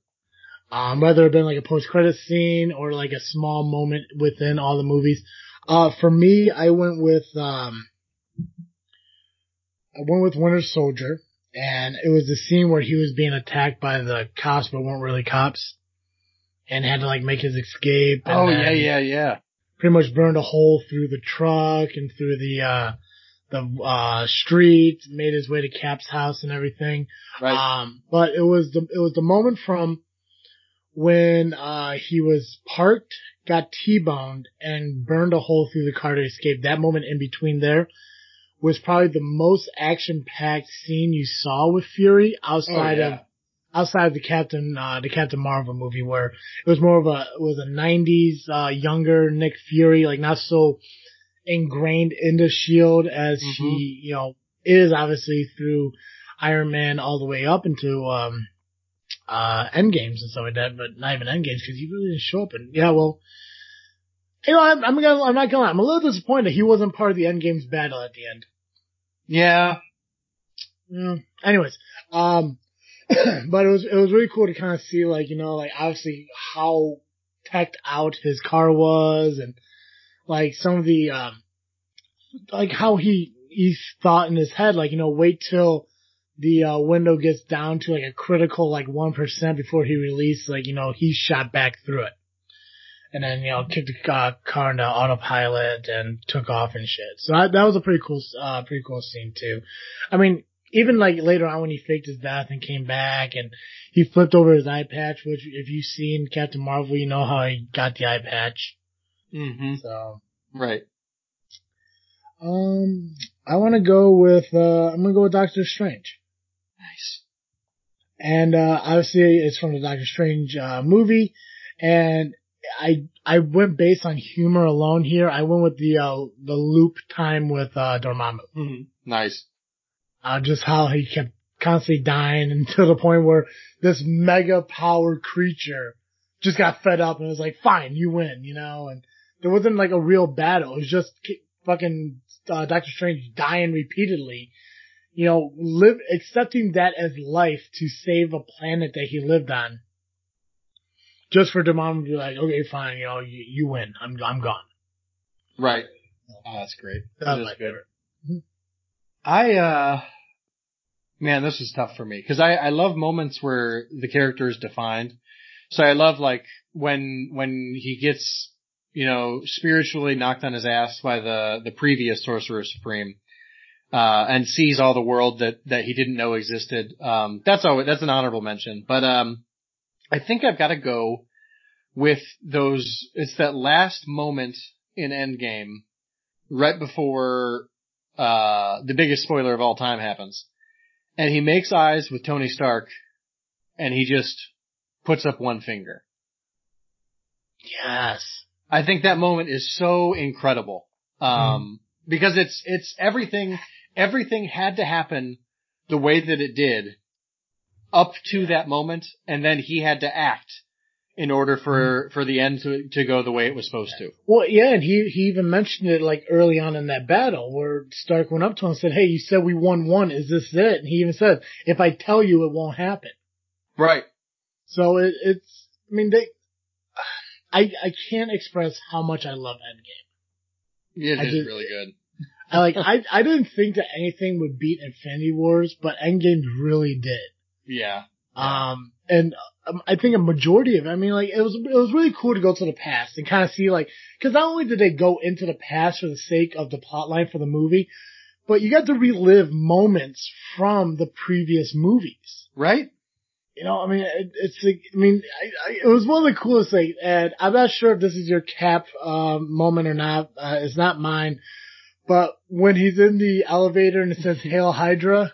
Speaker 1: Um, whether it been like a post credit scene or like a small moment within all the movies. Uh, for me, I went with, um, I went with Winter Soldier and it was the scene where he was being attacked by the cops but weren't really cops and had to like make his escape. and
Speaker 2: Oh, yeah, yeah, yeah.
Speaker 1: Pretty much burned a hole through the truck and through the, uh, the, uh, street, made his way to Cap's house and everything.
Speaker 2: Right.
Speaker 1: Um, but it was the it was the moment from when uh he was parked, got T-boned, and burned a hole through the car to escape. That moment in between there was probably the most action-packed scene you saw with Fury outside
Speaker 2: Oh, yeah.
Speaker 1: of outside of the Captain uh the Captain Marvel movie where it was more of a was a 90s uh younger Nick Fury like not so ingrained into Shield as
Speaker 2: Mhm.
Speaker 1: he you know is obviously through Iron Man all the way up into um uh Endgames and stuff like that, but not even end games because he really didn't show up. And yeah, well, you know, I'm, I'm gonna I'm not gonna lie, I'm a little disappointed he wasn't part of the Endgames battle at the end.
Speaker 2: Yeah.
Speaker 1: Yeah. Anyways, um, but it was it was really cool to kind of see like you know like obviously how teched out his car was and like some of the um like how he he thought in his head like you know wait till the uh, window gets down to like a critical like one percent before he released like you know he shot back through it and then you know kicked the uh, car into autopilot and took off and shit. So that, that was a pretty cool uh pretty cool scene too. I mean even like later on when he faked his death and came back and he flipped over his eye patch, which if you've seen Captain Marvel, you know how he got the eye patch.
Speaker 2: hmm
Speaker 1: So,
Speaker 2: Right.
Speaker 1: um, I want to go with, uh, I'm to go with Doctor Strange.
Speaker 2: Nice.
Speaker 1: And, uh, obviously it's from the Doctor Strange, uh, movie. And I, I went based on humor alone here. I went with the, uh, the loop time with, uh, Dormammu.
Speaker 2: hmm Nice.
Speaker 1: uh, just how he kept constantly dying until the point where this mega powered creature just got fed up and was like, fine, you win, you know, and there wasn't like a real battle. It was just ki- fucking, uh, Doctor Strange dying repeatedly, you know, live, accepting that as life to save a planet that he lived on. Just for Dormammu to be like, okay, fine, you know, you, you win. I'm, I'm gone.
Speaker 2: Right. Oh, that's great.
Speaker 1: That's
Speaker 2: That
Speaker 1: my
Speaker 2: good.
Speaker 1: favorite.
Speaker 2: I, uh, man, this is tough for me because I, I love moments where the character is defined. So I love like when, when he gets, you know, spiritually knocked on his ass by the, the previous Sorcerer Supreme, uh, and sees all the world that, that he didn't know existed. Um, that's always, that's an honorable mention. But, um, I think I've got to go with those. It's that last moment in Endgame, right before uh the biggest spoiler of all time happens, and he makes eyes with Tony Stark, and he just puts up one finger.
Speaker 1: Yes.
Speaker 2: I think that moment is so incredible. Um, because it's, it's everything, everything had to happen the way that it did up to that moment, and then he had to act in order for, mm-hmm. for the end to, to go the way it was supposed to.
Speaker 1: Well, yeah, and he he even mentioned it like early on in that battle where Stark went up to him and said, "Hey, you said we won one. Is this it?" And he even said, "If I tell you, it won't happen."
Speaker 2: Right.
Speaker 1: So it, it's, I mean, they, I I can't express how much I love Endgame.
Speaker 2: It
Speaker 1: I
Speaker 2: is really good.
Speaker 1: I like I I didn't think that anything would beat Infinity Wars, but Endgame really did.
Speaker 2: Yeah.
Speaker 1: Um, and um, I think a majority of it, I mean, like, it was, it was really cool to go to the past and kind of see, like, cause not only did they go into the past for the sake of the plot line for the movie, but you got to relive moments from the previous movies.
Speaker 2: Right?
Speaker 1: You know, I mean, it, it's like, I mean, I, I, it was one of the coolest things, and I'm not sure if this is your cap, um, moment or not, uh, it's not mine, but when he's in the elevator and it says Hail Hydra,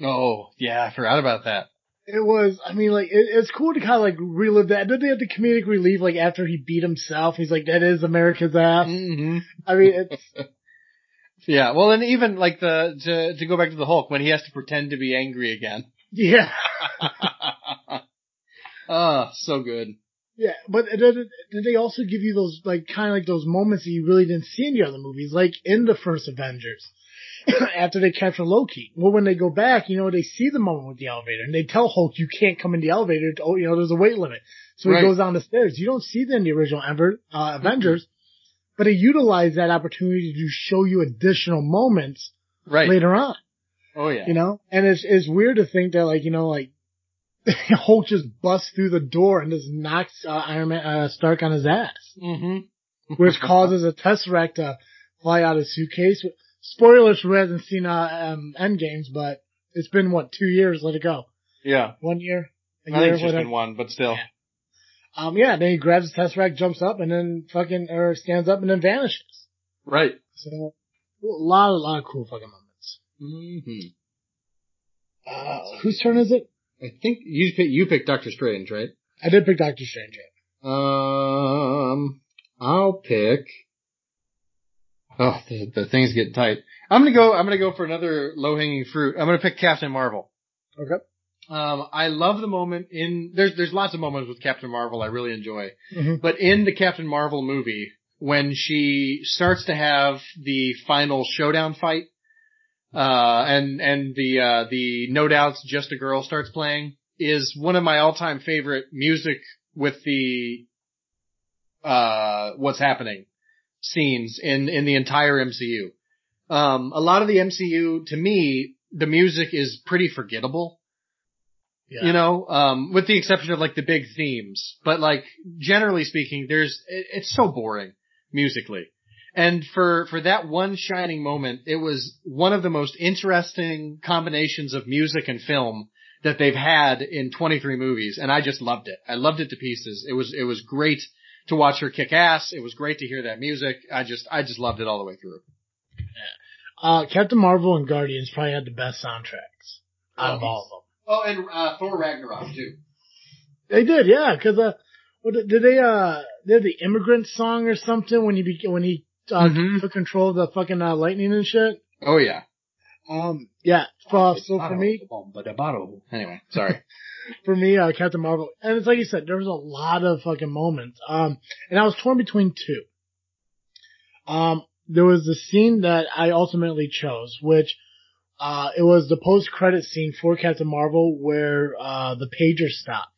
Speaker 2: Oh, yeah, I forgot about that.
Speaker 1: It was, I mean, like, it, it's cool to kind of like relive that. And then they had the comedic relief, like, after he beat himself. He's like, that is America's ass.
Speaker 2: hmm
Speaker 1: I mean, it's,
Speaker 2: Yeah, well, and even like the, to, to go back to the Hulk, when he has to pretend to be angry again.
Speaker 1: yeah.
Speaker 2: oh, so good.
Speaker 1: Yeah, but did, did they also give you those, like, kind of like those moments that you really didn't see in the other movies, like in the first Avengers? after they capture Loki. Well, when they go back, you know, they see the moment with the elevator and they tell Hulk, you can't come in the elevator. Oh, you know, there's a weight limit. So he goes down the stairs. You don't see that in the original Ever, uh, Avengers, but they utilize that opportunity to show you additional moments
Speaker 2: Right.
Speaker 1: later on,
Speaker 2: Oh yeah.
Speaker 1: you know? And it's, it's weird to think that like, you know, like, Hulk just busts through the door and just knocks, uh, Iron Man, uh, Stark on his ass,
Speaker 2: mm-hmm.
Speaker 1: which causes a Tesseract to fly out of his suitcase. Spoilers for who hasn't seen, uh, um, Endgames, but it's been what, two years, let it go.
Speaker 2: Yeah.
Speaker 1: One year? A
Speaker 2: I think
Speaker 1: year,
Speaker 2: it's just been one, but still.
Speaker 1: Yeah. Um, yeah, then he grabs the Tesseract, jumps up, and then fucking, or stands up and then vanishes.
Speaker 2: Right.
Speaker 1: So, a lot, a lot of cool fucking moments.
Speaker 2: Mm-hmm.
Speaker 1: Uh, whose turn is it?
Speaker 2: I think you pick, you picked Doctor Strange, right?
Speaker 1: I did pick Doctor Strange. yeah.
Speaker 2: Um, I'll pick. Oh, the, the thing's getting tight. I'm gonna go. I'm gonna go for another low hanging fruit. I'm gonna pick Captain Marvel.
Speaker 1: Okay.
Speaker 2: Um, I love the moment in there's there's lots of moments with Captain Marvel I really enjoy,
Speaker 1: Mhm.
Speaker 2: but in the Captain Marvel movie when she starts to have the final showdown fight, uh, and and the uh, the No Doubt's just a girl starts playing is one of my all time favorite music with the uh what's happening scenes in in the entire MCU. Um, a lot of the MCU to me the music is pretty forgettable
Speaker 1: Yeah.
Speaker 2: you know, um, with the exception of like the big themes. But like generally speaking, there's it, it's so boring musically. And for for that one shining moment, it was one of the most interesting combinations of music and film that they've had in 23 movies, and I just loved it. I loved it to pieces. It was it was great to watch her kick ass. It was great to hear that music. I just I just loved it all the way through.
Speaker 1: Uh, Captain Marvel and Guardians probably had the best soundtracks out of
Speaker 2: Oh,
Speaker 1: all of them.
Speaker 2: Oh, and uh, Thor Ragnarok too.
Speaker 1: They did, yeah, cause, uh, what, did they, uh, they had the immigrant song or something when he, when he, uh,
Speaker 2: Mhm.
Speaker 1: took control of the fucking, uh, lightning and shit?
Speaker 2: Oh yeah.
Speaker 1: Um, yeah, for, so for me, but
Speaker 2: Anyway, sorry.
Speaker 1: for me, uh, Captain Marvel, and it's like you said, there was a lot of fucking moments. Um, and I was torn between two. Um, there was the scene that I ultimately chose, which, uh, it was the post-credit scene for Captain Marvel where, uh, the pager stopped.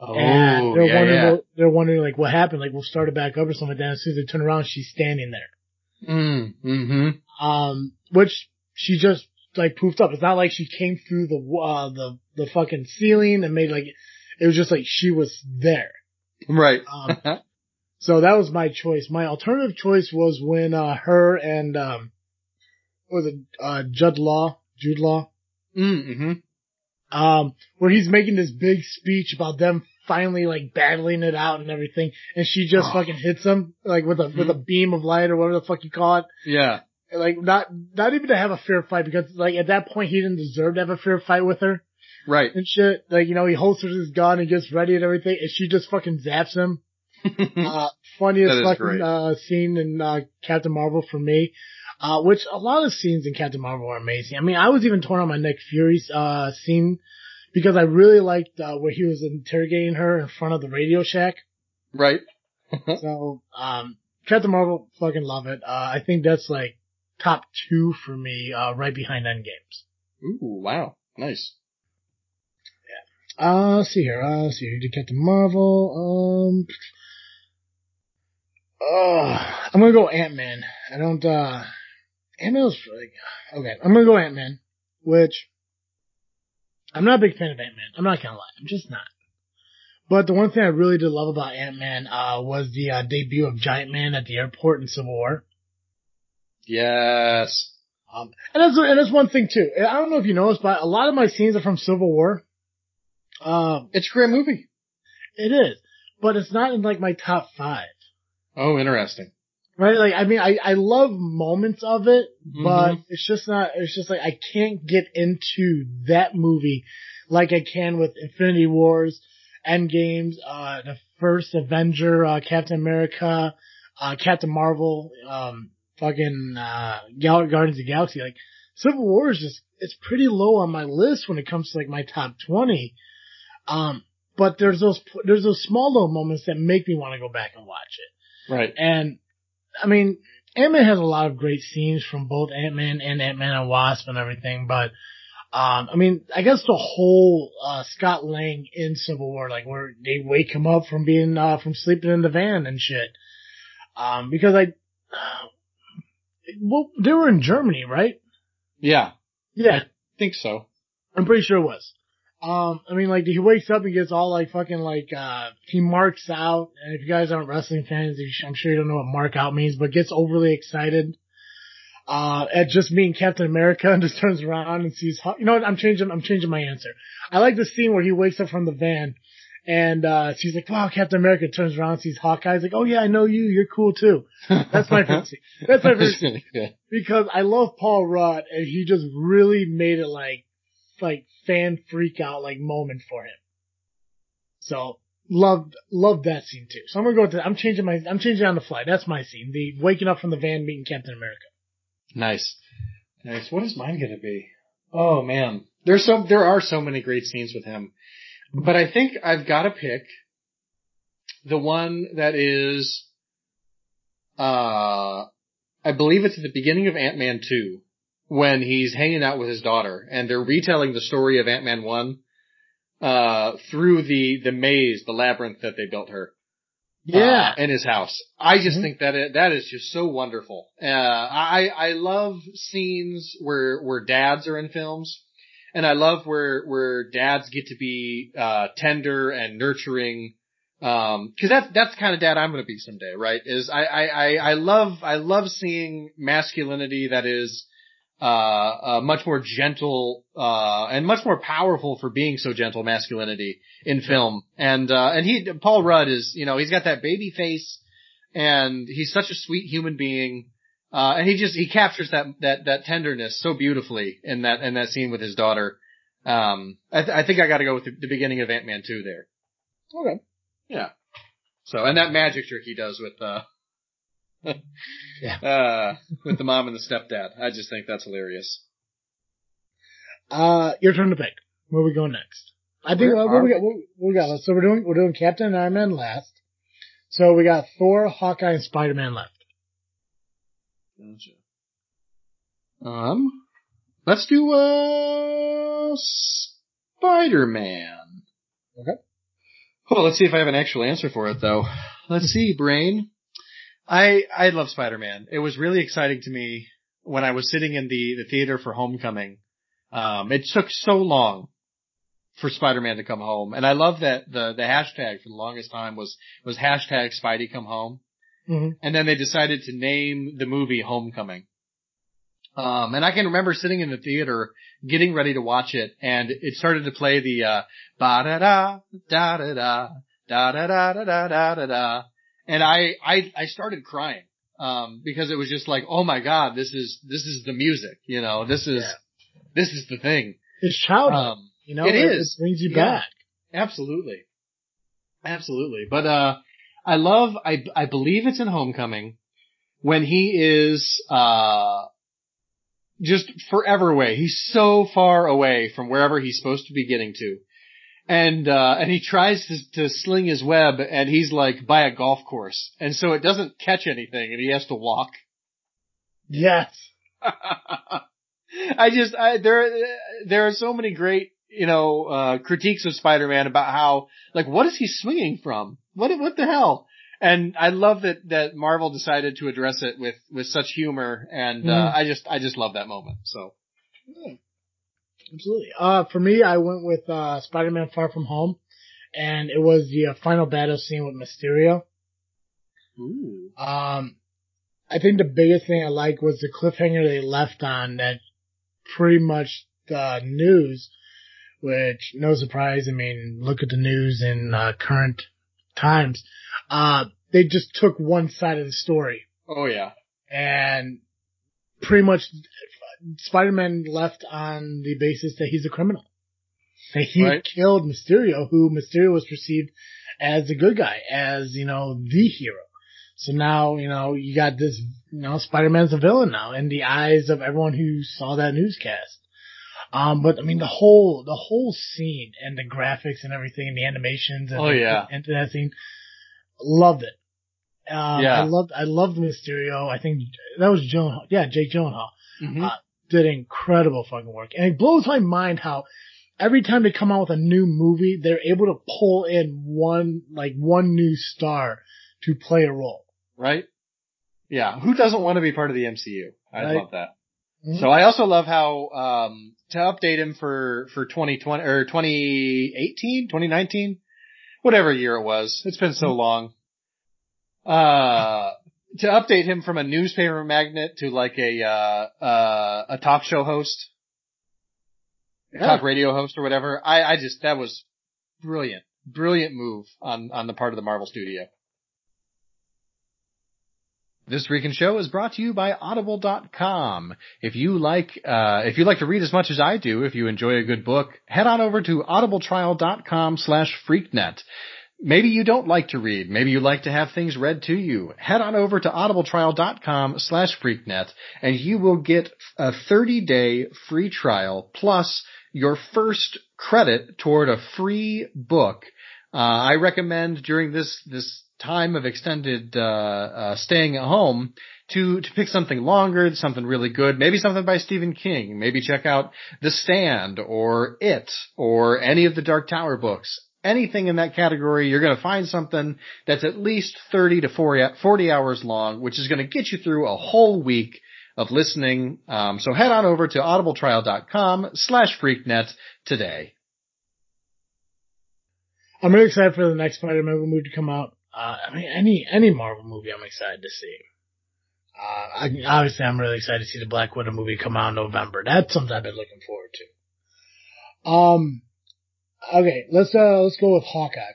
Speaker 2: Oh,
Speaker 1: and they're
Speaker 2: yeah,
Speaker 1: wondering,
Speaker 2: yeah.
Speaker 1: they're wondering like what happened, like we'll start it back up or something like that. As soon as they turn around, she's standing there.
Speaker 2: Mm, mm-hmm.
Speaker 1: Um, which she just like poofed up. It's not like she came through the, uh, the, the fucking ceiling and made like, it was just like she was there.
Speaker 2: Right.
Speaker 1: Um, so that was my choice. My alternative choice was when, uh, her and, um, what was it, uh, Judd Law, Jude Law,
Speaker 2: mm-hmm.
Speaker 1: um, where he's making this big speech about them finally like battling it out and everything, and she just
Speaker 2: Oh.
Speaker 1: fucking hits him like with a with a beam of light or whatever the fuck you call it.
Speaker 2: Yeah.
Speaker 1: Like not not even to have a fair fight because like at that point he didn't deserve to have a fair fight with her
Speaker 2: Right.
Speaker 1: and shit. Like you know he holsters his gun and gets ready and everything, and she just fucking zaps him. Uh, funniest fucking uh, scene in uh, Captain Marvel for me. Uh, which a lot of scenes in Captain Marvel are amazing. I mean, I was even torn on my Nick Fury uh, scene because I really liked uh, where he was interrogating her in front of the Radio Shack.
Speaker 2: right.
Speaker 1: So, um, Captain Marvel, fucking love it. Uh, I think that's like top two for me, uh, right behind End Games.
Speaker 2: Ooh, wow. Nice. Yeah.
Speaker 1: Uh, let's see here. Uh, let's see. You did Captain Marvel. Um, uh, I'm gonna go Ant Man. I don't. uh Ant Man was like okay. I'm gonna go Ant Man, which I'm not a big fan of Ant Man. I'm not gonna lie. I'm just not. But the one thing I really did love about Ant Man uh, was the uh, debut of Giant Man at the airport in Civil War.
Speaker 2: Yes.
Speaker 1: Um, and that's and that's one thing too. I don't know if you noticed, but a lot of my scenes are from Civil War. Um,
Speaker 2: It's a great movie.
Speaker 1: it is, but it's not in like my top five.
Speaker 2: Oh, interesting.
Speaker 1: Right? Like, I mean, I, I love moments of it, but
Speaker 2: Mhm.
Speaker 1: it's just not, it's just like, I can't get into that movie like I can with Infinity Wars, Endgames, uh, the first Avenger, uh, Captain America, uh, Captain Marvel, um, fucking, uh, Gal- Guardians of the Galaxy. Like, Civil War is just, it's pretty low on my list when it comes to like my top 20. Um, but there's those, there's those small little moments that make me want to go back and watch it.
Speaker 2: Right.
Speaker 1: And I mean, Ant-Man has a lot of great scenes from both Ant-Man and Ant-Man and Wasp and everything, but um, I mean, I guess the whole uh, Scott Lang in Civil War, like where they wake him up from being uh, from sleeping in the van and shit. Um, because I, well, they were in Germany, right?
Speaker 2: Yeah.
Speaker 1: Yeah, I
Speaker 2: think so.
Speaker 1: I'm pretty sure it was. Um, I mean, like he wakes up and gets all like fucking like uh he marks out. And if you guys aren't wrestling fans, I'm sure you don't know what mark out means, but gets overly excited uh at just meeting Captain America and just turns around and sees. You know what? I'm changing. I'm changing my answer. I like the scene where he wakes up from the van. And, uh, she's like, wow, Captain America turns around and sees Hawkeye. He's like, oh yeah, I know you. You're cool too. That's my favorite scene. That's my favorite scene
Speaker 2: yeah.
Speaker 1: because I love Paul Rudd and he just really made it like like fan freak out like moment for him. So loved loved that scene too. So I'm gonna go with that. I'm changing my I'm changing on the fly. That's my scene. The waking up from the van meeting Captain America.
Speaker 2: Nice. Nice. What is mine gonna be? Oh man. There's so, there are so many great scenes with him. But I think I've gotta pick the one that is, uh, I believe it's at the beginning of Ant-Man 2 when he's hanging out with his daughter and they're retelling the story of Ant-Man 1, uh, through the, the maze, the labyrinth that they built her.
Speaker 1: Yeah.
Speaker 2: uh, in his house. I just
Speaker 1: Mhm.
Speaker 2: think that it, that is just so wonderful. Uh, I I love scenes where where dads are in films, and I love where where dads get to be uh, tender and nurturing. Um, cause that's, that's the kind of dad I'm gonna be someday, right? Is I, I, I, I love, I love seeing masculinity that is, uh, uh, much more gentle, uh, and much more powerful for being so gentle masculinity in film. And, uh, and he, Paul Rudd is, you know, he's got that baby face and he's such a sweet human being. Uh, and he just, he captures that, that, that tenderness so beautifully in that, in that scene with his daughter. Um, I, th- I think I gotta go with the, the beginning of Ant-Man 2 there.
Speaker 1: Okay.
Speaker 2: Yeah. So, and that magic trick he does with, uh,
Speaker 1: Yeah.
Speaker 2: uh, with the mom and the stepdad. I just think that's hilarious.
Speaker 1: Uh, your turn to pick. Where we going next? I think uh, what we got. What, what we got? So we're doing we're doing Captain and Iron Man last. So we got Thor, Hawkeye, and Spider Man left.
Speaker 2: Gotcha. Um, let's do, uh, Spider-Man.
Speaker 1: Okay.
Speaker 2: Well, let's see if I have an actual answer for it though. Let's see, brain. I, I love Spider-Man. It was really exciting to me when I was sitting in the, the theater for Homecoming. Um, it took so long for Spider-Man to come home. And I love that the, the hashtag for the longest time was, was hashtag Spidey come home.
Speaker 1: Mm-hmm.
Speaker 2: And then they decided to name the movie Homecoming. Um, and I can remember sitting in the theater getting ready to watch it and it started to play the, uh, ba da da, da da da, da da da da da da da da. And I, I, I started crying, um, because it was just like, oh my God, this is, this is the music, you know, this is,
Speaker 1: Yeah.
Speaker 2: this is the thing.
Speaker 1: It's childhood.
Speaker 2: Um,
Speaker 1: you know,
Speaker 2: it is.
Speaker 1: It brings you
Speaker 2: Yeah.
Speaker 1: back.
Speaker 2: Absolutely. Absolutely. But, uh, I love, I, I believe it's in Homecoming when he is, uh, just forever away. He's so far away from wherever he's supposed to be getting to. And, uh, and he tries to, to sling his web and he's like by a golf course. And so it doesn't catch anything and he has to walk.
Speaker 1: Yes.
Speaker 2: I just, I, there, there are so many great, you know, uh, critiques of Spider-Man about how, like, what is he swinging from? What, what the hell? And I love that, that Marvel decided to address it with, with such humor. And, uh,
Speaker 1: Mm.
Speaker 2: I just, I just love that moment. So.
Speaker 1: Absolutely. Uh, for me, I went with, uh, Spider-Man Far From Home. And it was the uh, final battle scene with Mysterio.
Speaker 2: Ooh.
Speaker 1: Um, I think the biggest thing I like was the cliffhanger they left on that pretty much the news, which no surprise. I mean, look at the news in uh, current times. Uh, they just took one side of the story
Speaker 2: Oh yeah.
Speaker 1: and pretty much Spider-Man left on the basis that he's a criminal. That he
Speaker 2: Right.
Speaker 1: killed Mysterio, who Mysterio was perceived as a good guy, as, you know, the hero. So now, you know, you got this, you know, Spider-Man's a villain now in the eyes of everyone who saw that newscast. Um, but I mean, the whole, the whole scene and the graphics and everything, and the animations and
Speaker 2: Oh, yeah.
Speaker 1: and that scene, loved it. Um,
Speaker 2: Yeah.
Speaker 1: I loved, I loved Mysterio. I think that was Joan, yeah, Jake Gyllenhaal
Speaker 2: Mhm.
Speaker 1: Uh, did incredible fucking work. And it blows my mind how every time they come out with a new movie, they're able to pull in one, like one new star to play a role.
Speaker 2: right? Yeah. Who doesn't want to be part of the MCU? I
Speaker 1: Right.
Speaker 2: love that. So I also love how, um, to update him for, for 2020 or 2018, 2019, whatever year it was. It's been so long. Uh, to update him from a newspaper magnet to like a, uh, uh, a talk show host,
Speaker 1: Yeah.
Speaker 2: talk radio host or whatever. I, I just, that was brilliant, brilliant move on, on the part of the Marvel studio. This Recon Show is brought to you by Audible.com. If you like, uh, if you like to read as much as I do, if you enjoy a good book, head on over to audibletrial.com slash freaknet. Maybe you don't like to read. Maybe you like to have things read to you. Head on over to audibletrial.com slash freaknet and you will get a 30 day free trial plus your first credit toward a free book. Uh, I recommend during this, this time of extended, uh, uh, staying at home to, to pick something longer, something really good, maybe something by Stephen King. Maybe check out The Stand or It or any of the Dark Tower books. Anything in that category, you're going to find something that's at least 30 to 40, 40 hours long, which is going to get you through a whole week of listening. Um, so head on over to audibletrial.com slash freaknet today.
Speaker 1: I'm really excited for the next Spider-Man movie to come out. Uh, I mean, any, any Marvel movie I'm excited to see. Uh, I, obviously I'm really excited to see the Black Widow movie come out in November. That's something I've been looking forward to. Um, okay, let's, uh, let's go with Hawkeye.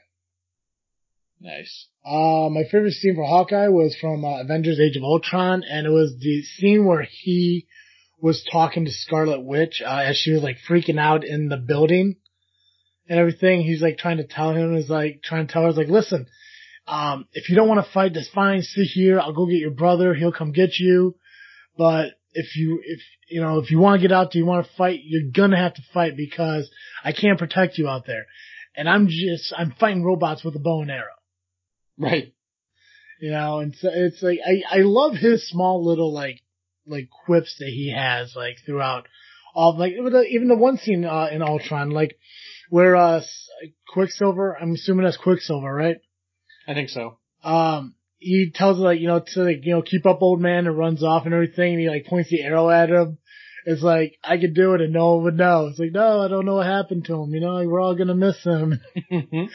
Speaker 2: Nice.
Speaker 1: Uh, my favorite scene for Hawkeye was from uh, Avengers Age of Ultron, and it was the scene where he was talking to Scarlet Witch, uh, as she was like freaking out in the building and everything. He's like trying to tell him, is like trying to tell her, is like, listen, um, if you don't want to fight, that's fine. Sit here. I'll go get your brother. He'll come get you. But if you, if, you know, if you want to get out there, you want to fight, you're gonna have to fight because I can't protect you out there. And I'm just, I'm fighting robots with a bow and arrow.
Speaker 2: Right.
Speaker 1: You know, and so it's like I I love his small little like like quips that he has like throughout all like even the, even the one scene uh, in Ultron like where uh Quicksilver I'm assuming that's Quicksilver right
Speaker 2: I think so.
Speaker 1: um he tells like you know to like you know keep up old man and runs off and everything and he like points the arrow at him it's like I could do it and no one would know it's like no I don't know what happened to him you know like, we're all gonna miss him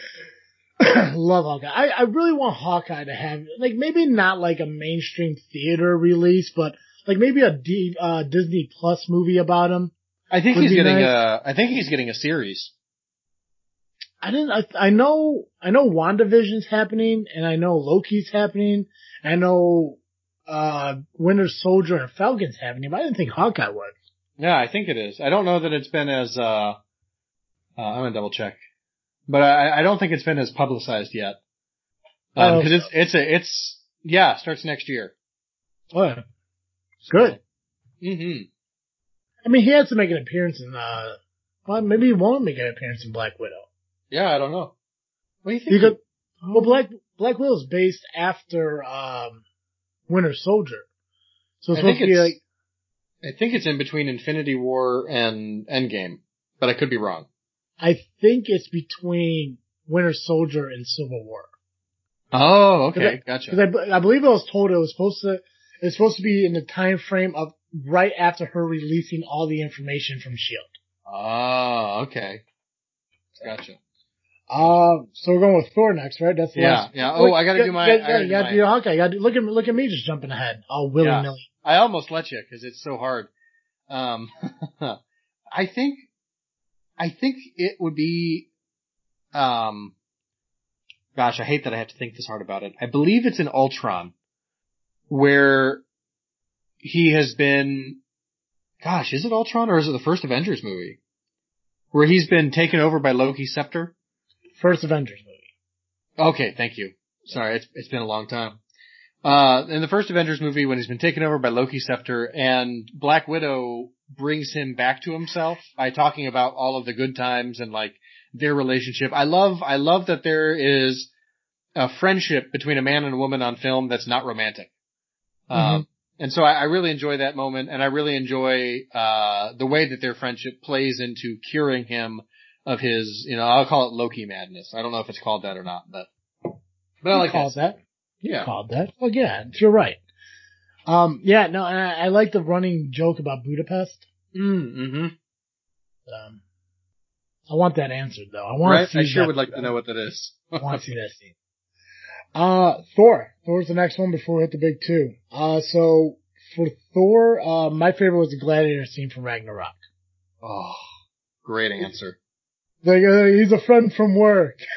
Speaker 1: love Hawkeye. I, I really want Hawkeye to have like maybe not like a mainstream theater release, but like maybe a D, uh, Disney Plus movie about him.
Speaker 2: I think he's getting
Speaker 1: nice.
Speaker 2: a. I think he's getting a series.
Speaker 1: I didn't. I, I know. I know WandaVision's happening, and I know Loki's happening. I know uh Winter Soldier and Falcon's happening, but I didn't think Hawkeye was.
Speaker 2: Yeah, I think it is. I don't know that it's been as. uh, uh I'm gonna double check, but I, I don't think it's been as publicized yet.
Speaker 1: Oh.
Speaker 2: Because it's it's a it's yeah starts next year.
Speaker 1: Oh, yeah. good.
Speaker 2: hmm
Speaker 1: I mean, he has to make an appearance in. uh Well, maybe he won't make an appearance in Black Widow.
Speaker 2: Yeah, I don't know. What do you think?
Speaker 1: Well, Black Black Widow is based after um Winter Soldier, so it's
Speaker 2: I think
Speaker 1: supposed to be
Speaker 2: it's-
Speaker 1: like
Speaker 2: I think it's in between Infinity War and Endgame, but I could be wrong.
Speaker 1: I think it's between Winter Soldier and Civil War.
Speaker 2: Oh, okay,
Speaker 1: Because
Speaker 2: gotcha.
Speaker 1: Because I, I believe I was told it was supposed to it's supposed to be in the time frame of right after her releasing all the information from Shield.
Speaker 2: Oh, okay. Gotcha.
Speaker 1: Uh, so we're going with Thor next, right? That's the
Speaker 2: Yeah,
Speaker 1: last.
Speaker 2: yeah. Oh, I gotta do my-
Speaker 1: Yeah,
Speaker 2: I
Speaker 1: yeah,
Speaker 2: gotta
Speaker 1: you
Speaker 2: do
Speaker 1: gotta
Speaker 2: my-
Speaker 1: do Hawkeye. You gotta do, look at look at me just jumping ahead, all willy
Speaker 2: Yeah.
Speaker 1: nilly.
Speaker 2: I almost let you because it's so hard. Um, I think, I think it would be, um, gosh, I hate that I have to think this hard about it. I believe it's in Ultron where he has been, gosh, is it Ultron or is it the first Avengers movie? Where he's been taken over by Loki's scepter?
Speaker 1: First Avengers movie.
Speaker 2: Okay, thank you. Sorry, it's it's been a long time. Uh, in the first Avengers movie, when he's been taken over by Loki Scepter, and Black Widow brings him back to himself by talking about all of the good times and like their relationship. I love, I love that there is a friendship between a man and a woman on film that's not romantic. Um, and so I, I really enjoy that moment, and I really enjoy uh, the way that their friendship plays into curing him of his, you know, I'll call it Loki madness. I don't know if it's called that or not, but but I like
Speaker 1: called
Speaker 2: that.
Speaker 1: that.
Speaker 2: Yeah.
Speaker 1: Called that. Well, yeah, you're right. Um, yeah, no, and I, I like the running joke about Budapest.
Speaker 2: Mm-hmm.
Speaker 1: Um, I want that answered though. I want
Speaker 2: Right?
Speaker 1: to see
Speaker 2: I sure would like to know what that is.
Speaker 1: I want to see that scene. Uh, Thor. Thor's the next one before we hit the big two. Uh, so for Thor, uh, my favorite was the gladiator scene from Ragnarok.
Speaker 2: oh, great answer.
Speaker 1: Like, uh, he's a friend from work.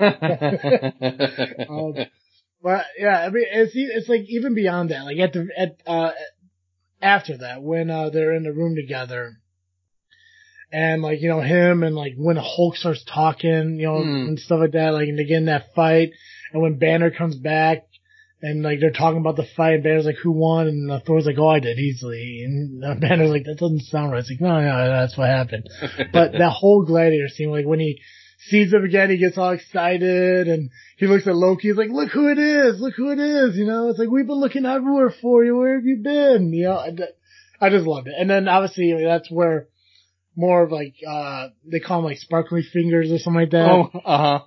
Speaker 1: Um, But yeah, I mean, it's it's like even beyond that. Like at the at uh after that, when uh they're in the room together, and like you know him and like when Hulk starts talking, you know,
Speaker 2: Hmm.
Speaker 1: and stuff like that. Like and again that fight, and when Banner comes back. And like they're talking about the fight, and Banner's like, "Who won?" And uh, Thor's like, "Oh, I did easily." And uh, Banner's like, "That doesn't sound right." It's like, "No, no, that's what happened." But that whole gladiator scene, like when he sees him again, he gets all excited and he looks at Loki. He's like, "Look who it is! Look who it is!" You know, it's like we've been looking everywhere for you. Where have you been? You know, I, I just loved it. And then obviously that's where more of like uh they call them like sparkly fingers or something like that.
Speaker 2: oh, uh huh.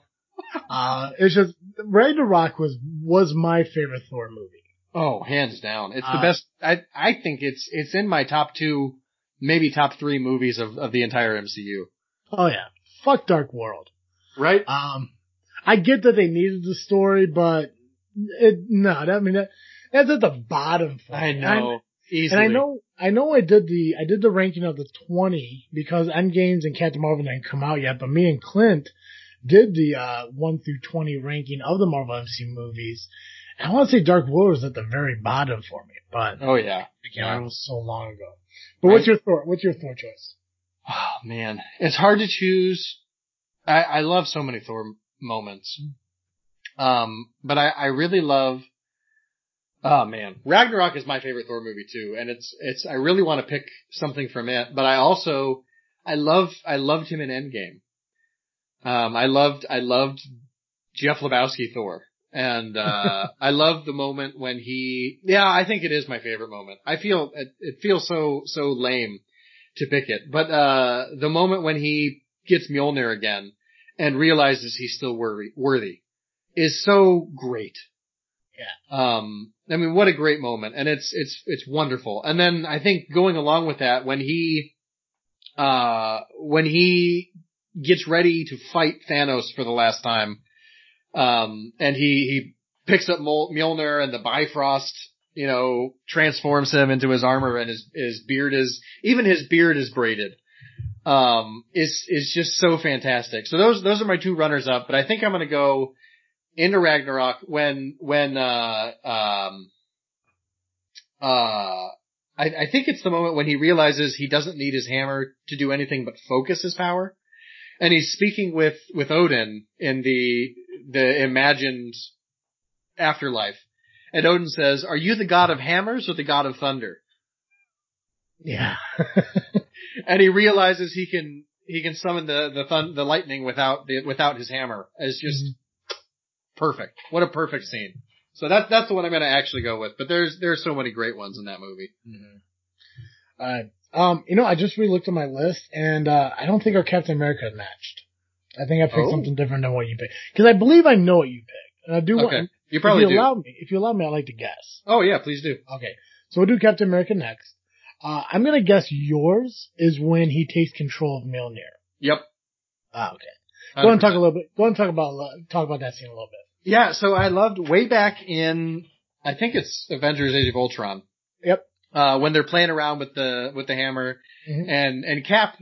Speaker 1: Uh, it's just Ragnarok was was my favorite Thor movie.
Speaker 2: Oh, hands down. It's the
Speaker 1: Uh,
Speaker 2: best. I I think it's it's in my top two, maybe top three movies of of the entire MCU.
Speaker 1: Oh yeah, fuck Dark World.
Speaker 2: Right?
Speaker 1: Um, I get that they needed the story, but it no, that, I mean that that's at the bottom. For
Speaker 2: I know. Easily.
Speaker 1: And I know, I know, I did the, I did the ranking of the twenty because Endgames and Captain Marvel didn't come out yet, but me and Clint did the uh one through twenty ranking of the Marvel MC movies. And I want to say Dark World was at the very bottom for me, but
Speaker 2: Oh yeah.
Speaker 1: I can't. It was so long ago. But what's your Thor? What's your Thor choice?
Speaker 2: Oh man, it's hard to choose. I, I love so many Thor moments. Um, but I, I really love, oh man, Ragnarok is my favorite Thor movie too. And it's, it's, I really want to pick something from it, but I also, I love, I loved him in Endgame. Um, I loved, I loved Jeff Lebowski Thor. And, uh, I love the moment when he, yeah, I think it is my favorite moment. I feel, it, it feels so, so lame to pick it. But uh the moment when he gets Mjolnir again and realizes he's still worthy, worthy is so great.
Speaker 1: Yeah.
Speaker 2: Um I mean what a great moment and it's it's it's wonderful. And then I think going along with that when he uh when he gets ready to fight Thanos for the last time um and he he picks up Mol- Mjolnir and the Bifrost you know, transforms him into his armor and his, his beard is, even his beard is braided. Um, is, is just so fantastic. So those, those are my two runners up, but I think I'm gonna go into Ragnarok when, when, uh, um, uh, I, I think it's the moment when he realizes he doesn't need his hammer to do anything but focus his power. And he's speaking with, with Odin in the, the imagined afterlife. And Odin says, are you the god of hammers or the god of thunder?
Speaker 1: Yeah.
Speaker 2: and he realizes he can, he can summon the, the thun- the lightning without the, without his hammer. It's just mm-hmm. perfect. What a perfect scene. So that's, that's the one I'm going to actually go with, but there's, there's so many great ones in that movie.
Speaker 1: Mm-hmm. Uh, um, you know, I just re-looked at my list and, uh, I don't think our Captain America matched. I think I picked oh. something different than what you picked. Cause I believe I know what you picked. And I do
Speaker 2: okay. want, you probably
Speaker 1: if you
Speaker 2: do.
Speaker 1: allow me, if you allow me, I'd like to guess.
Speaker 2: Oh yeah, please do.
Speaker 1: Okay. So we'll do Captain America next. Uh, I'm gonna guess yours is when he takes control of Mjolnir.
Speaker 2: Yep.
Speaker 1: Ah, okay. Go and talk a little bit. Go and talk about talk about that scene a little bit.
Speaker 2: Yeah. So I loved way back in I think it's Avengers: Age of Ultron.
Speaker 1: Yep.
Speaker 2: Uh, when they're playing around with the with the hammer, mm-hmm. and and Cap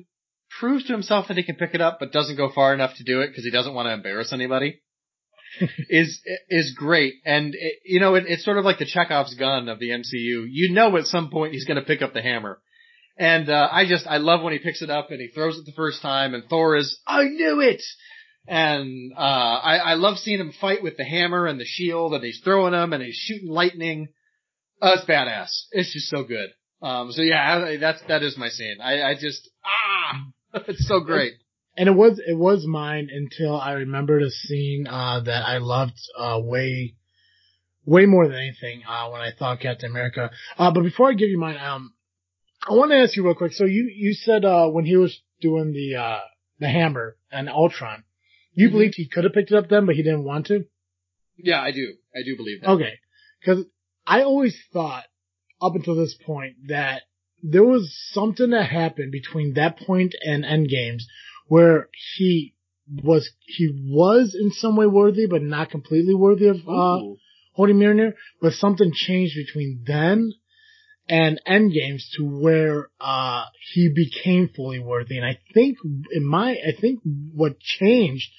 Speaker 2: proves to himself that he can pick it up, but doesn't go far enough to do it because he doesn't want to embarrass anybody. is is great, and it, you know it, it's sort of like the Chekhov's gun of the MCU. You know, at some point he's going to pick up the hammer, and uh, I just I love when he picks it up and he throws it the first time, and Thor is I knew it, and uh, I I love seeing him fight with the hammer and the shield, and he's throwing them and he's shooting lightning. Oh, it's badass. It's just so good. Um, so yeah, that's that is my scene. I I just ah, it's so great
Speaker 1: and it was it was mine until I remembered a scene uh, that I loved uh, way way more than anything uh, when I thought Captain America. Uh, but before I give you mine, um, I want to ask you real quick. So you you said uh, when he was doing the uh, the hammer and Ultron, you mm-hmm. believed he could have picked it up then, but he didn't want to.
Speaker 2: Yeah, I do. I do believe that.
Speaker 1: Okay, because I always thought up until this point that there was something that happened between that point and Endgames where he was he was in some way worthy, but not completely worthy of uh, holding Mjolnir. But something changed between then and Endgames to where uh, he became fully worthy. And I think in my I think what changed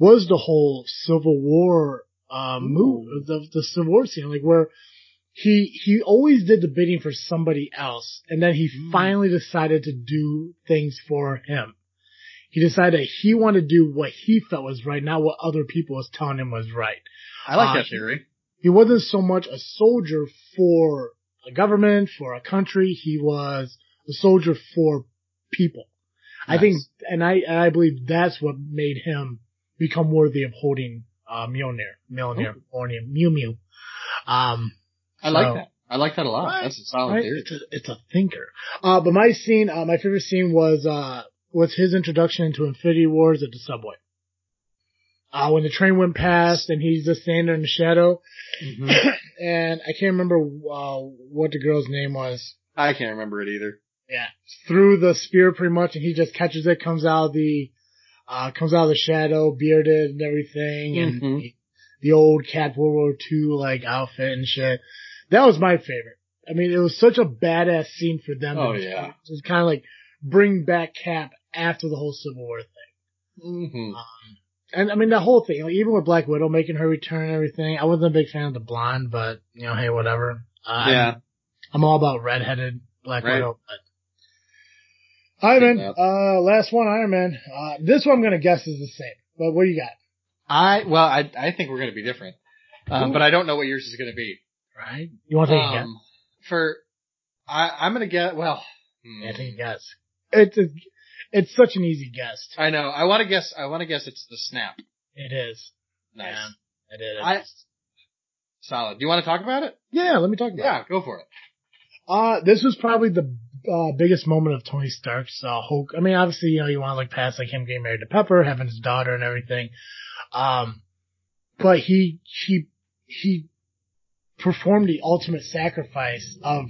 Speaker 1: was the whole Civil War uh, move, the the Civil War scene, like where he he always did the bidding for somebody else, and then he mm. finally decided to do things for him. He decided he wanted to do what he felt was right, not what other people was telling him was right.
Speaker 2: I like uh, that theory.
Speaker 1: He wasn't so much a soldier for a government, for a country. He was a soldier for people. Nice. I think, and I, and I believe that's what made him become worthy of holding, uh, Mjolnir, Mjolnir, Mjolnir, Mew Mew. Um,
Speaker 2: I so, like that. I like that a lot. Right, That's a solid right? theory.
Speaker 1: It's a, it's a thinker. Uh, but my scene, uh, my favorite scene was, uh, was his introduction into Infinity Wars at the subway. Uh, when the train went past and he's just standing in the shadow. Mm-hmm. and I can't remember, uh, what the girl's name was.
Speaker 2: I can't remember it either.
Speaker 1: Yeah. Through the spear pretty much and he just catches it, comes out of the, uh, comes out of the shadow, bearded and everything mm-hmm. and he, the old Cap World War II like outfit and shit. That was my favorite. I mean, it was such a badass scene for them.
Speaker 2: Oh yeah.
Speaker 1: It was kind of like bring back Cap after the whole Civil War thing.
Speaker 2: Mm-hmm. Um,
Speaker 1: and I mean the whole thing, like, even with Black Widow making her return and everything, I wasn't a big fan of the blonde, but you know, hey, whatever.
Speaker 2: Uh, yeah,
Speaker 1: I'm, I'm, all about redheaded Black right. Widow. But... Iron Man, uh, last one, Iron Man. Uh, this one I'm gonna guess is the same, but what do you got?
Speaker 2: I well, I I think we're gonna be different, um, but I don't know what yours is gonna be.
Speaker 1: Right? You want to take um, a guess?
Speaker 2: For I I'm gonna get well.
Speaker 1: Yeah, take a guess. It's a, it's such an easy guess.
Speaker 2: I know. I want to guess. I want to guess it's the snap.
Speaker 1: It is.
Speaker 2: Nice.
Speaker 1: Yeah, it is.
Speaker 2: I, solid. Do you want to talk about it?
Speaker 1: Yeah, let me talk about
Speaker 2: yeah,
Speaker 1: it.
Speaker 2: Yeah, go for it.
Speaker 1: Uh, this was probably the uh, biggest moment of Tony Stark's uh, Hulk. I mean, obviously, you know, you want to look past like him getting married to Pepper, having his daughter and everything. Um, but he he he performed the ultimate sacrifice of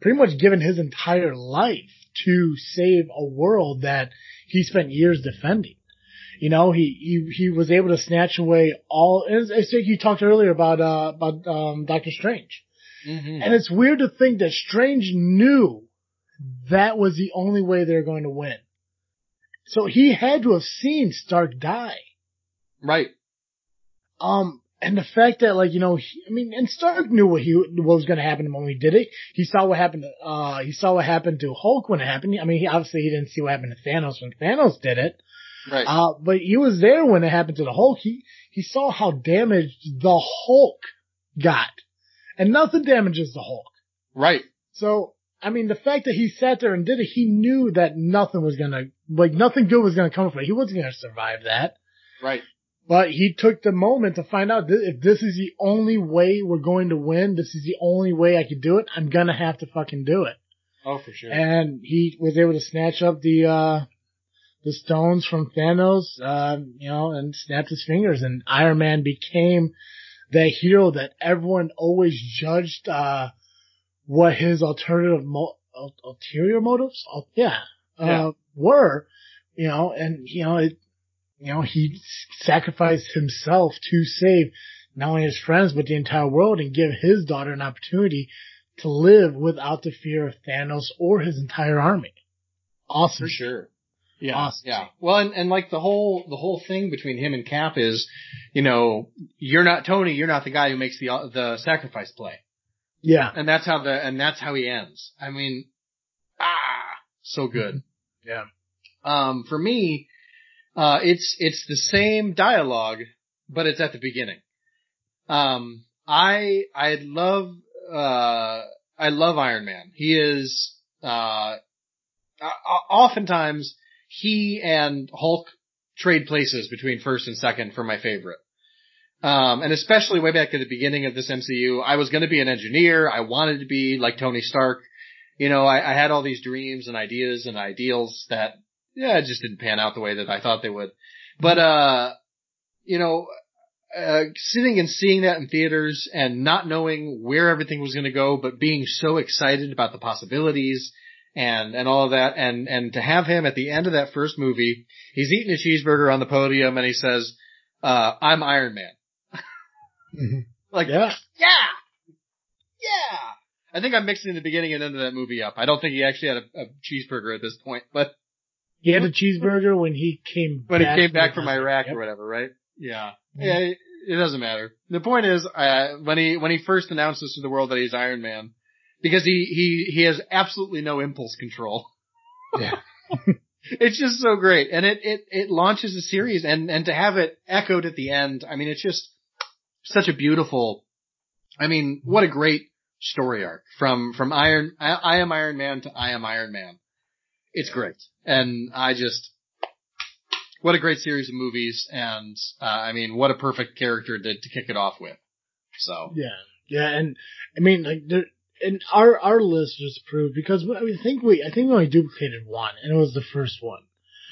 Speaker 1: pretty much giving his entire life to save a world that he spent years defending. You know, he, he, he was able to snatch away all, as, as you talked earlier about, uh, about, um, Doctor Strange.
Speaker 2: Mm-hmm.
Speaker 1: And it's weird to think that Strange knew that was the only way they're going to win. So he had to have seen Stark die.
Speaker 2: right.
Speaker 1: Um, and the fact that like, you know, he, I mean, and Stark knew what he, what was going to happen when he did it. He saw what happened to, uh, he saw what happened to Hulk when it happened. I mean, he obviously he didn't see what happened to Thanos when Thanos did it.
Speaker 2: Right.
Speaker 1: Uh, but he was there when it happened to the Hulk. He, he saw how damaged the Hulk got. And nothing damages the Hulk.
Speaker 2: right.
Speaker 1: So, I mean, the fact that he sat there and did it, he knew that nothing was gonna, like, nothing good was gonna come from it. He wasn't gonna survive that.
Speaker 2: Right.
Speaker 1: But he took the moment to find out that if this is the only way we're going to win, this is the only way I could do it, I'm gonna have to fucking do it.
Speaker 2: Oh, for sure.
Speaker 1: And he was able to snatch up the, uh, the stones from Thanos, um, you know, and snapped his fingers and Iron Man became the hero that everyone always judged, uh, what his alternative mo- ul- ulterior motives, ul- yeah, uh,
Speaker 2: Yeah.
Speaker 1: were, you know, and, you know, it, you know, he sacrificed himself to save not only his friends, but the entire world and give his daughter an opportunity to live without the fear of Thanos or his entire army. Awesome.
Speaker 2: For sure. Yeah.
Speaker 1: Awesome.
Speaker 2: Yeah. Well, and, and like the whole, the whole thing between him and Cap is, you know, you're not Tony, you're not the guy who makes the, the sacrifice play.
Speaker 1: Yeah.
Speaker 2: And that's how the, and that's how he ends. I mean, ah, so good.
Speaker 1: Yeah.
Speaker 2: Um, for me, uh, it's, it's the same dialogue, but it's at the beginning. Um, I, I love, uh, I love Iron Man. He is, uh, oftentimes he and Hulk trade places between first and second for my favorite. Um, and especially way back at the beginning of this MCU, I was going to be an engineer. I wanted to be like Tony Stark. You know, I, I had all these dreams and ideas and ideals that, yeah, it just didn't pan out the way that I thought they would. But, uh, you know, uh, sitting and seeing that in theaters and not knowing where everything was going to go, but being so excited about the possibilities and, and all of that. And, and to have him at the end of that first movie, he's eating a cheeseburger on the podium and he says, uh, I'm Iron Man. Like,
Speaker 1: Yeah.
Speaker 2: yeah, yeah. I think I'm mixing the beginning and end of that movie up. I don't think he actually had a, a cheeseburger at this point, but
Speaker 1: He had a cheeseburger when he came
Speaker 2: when he
Speaker 1: back
Speaker 2: came back from. Iraq
Speaker 1: Yep.
Speaker 2: or whatever, right? Yeah.
Speaker 1: Mhm.
Speaker 2: Yeah, it, it doesn't matter. The point is, uh, when he, when he first announces to the world that he's Iron Man, because he, he, he has absolutely no impulse control.
Speaker 1: Yeah.
Speaker 2: it's just so great. And it, it, it launches a series and, and to have it echoed at the end, I mean, it's just such a beautiful, I mean, what a great story arc from, from Iron, I, I am Iron Man to I am Iron Man. It's great. And I just, what a great series of movies. And, uh, I mean, what a perfect character to, to kick it off with. So.
Speaker 1: Yeah. Yeah. And I mean, like, there, and our, our list just proved because I mean, I think we, I think we only duplicated one and it was the first one.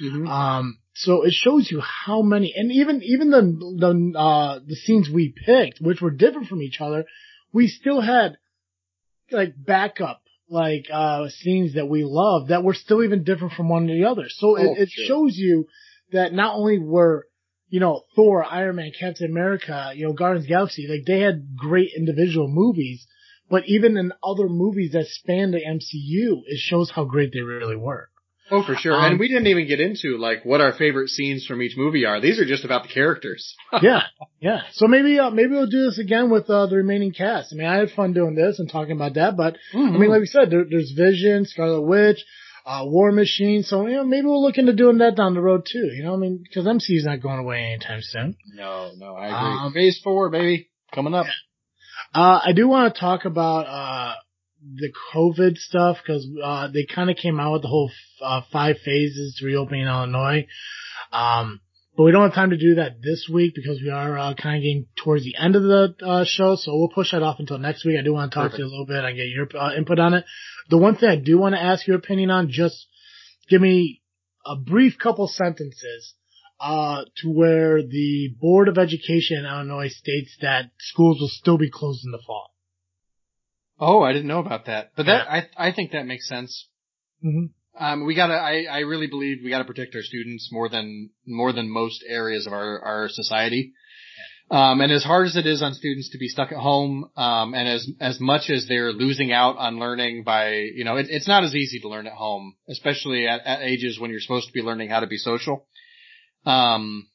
Speaker 2: Mhm.
Speaker 1: Um, so it shows you how many, and even, even the, the, uh, the scenes we picked, which were different from each other, we still had, like, backup, like, uh, scenes that we love that were still even different from one to the other. So
Speaker 2: Oh,
Speaker 1: it, it
Speaker 2: sure.
Speaker 1: shows you that not only were, you know, Thor, Iron Man, Captain America, you know, Guardians of the Galaxy, like, they had great individual movies, but even in other movies that span the MCU, it shows how great they really were.
Speaker 2: Oh, for sure.
Speaker 1: Um,
Speaker 2: and we didn't even get into like what our favorite scenes from each movie are. These are just about the characters.
Speaker 1: yeah, yeah. So maybe uh, maybe we'll do this again with uh, the remaining cast. I mean, I had fun doing this and talking about that, but I mean, like we said, there, there's Vision, Scarlet Witch, uh, War Machine. So you know, maybe we'll look into doing that down the road too. You know, I mean, because MCU's not going away anytime soon.
Speaker 2: no, no, I agree.
Speaker 1: Um,
Speaker 2: Phase four, baby, coming up.
Speaker 1: Uh, I do want to talk about uh the COVID stuff because uh they kind of came out with the whole f- uh, five phases to reopening Illinois. Um, but we don't have time to do that this week because we are uh, kind of getting towards the end of the uh, show, so we'll push that off until next week. I do want to talk to you a little bit and get your uh, input on it. The one thing I do want to ask your opinion on, just give me a brief couple sentences uh, to where the Board of Education in Illinois states that schools will still be closed in the fall.
Speaker 2: Oh, I didn't know about that, but that I I think that makes sense.
Speaker 1: Mm-hmm.
Speaker 2: Um, we gotta. I I really believe we gotta protect our students more than more than most areas of our our society. Um, and as hard as it is on students to be stuck at home, um, and as as much as they're losing out on learning by, you know, it, it's not as easy to learn at home, especially at, at ages when you're supposed to be learning how to be social. Um,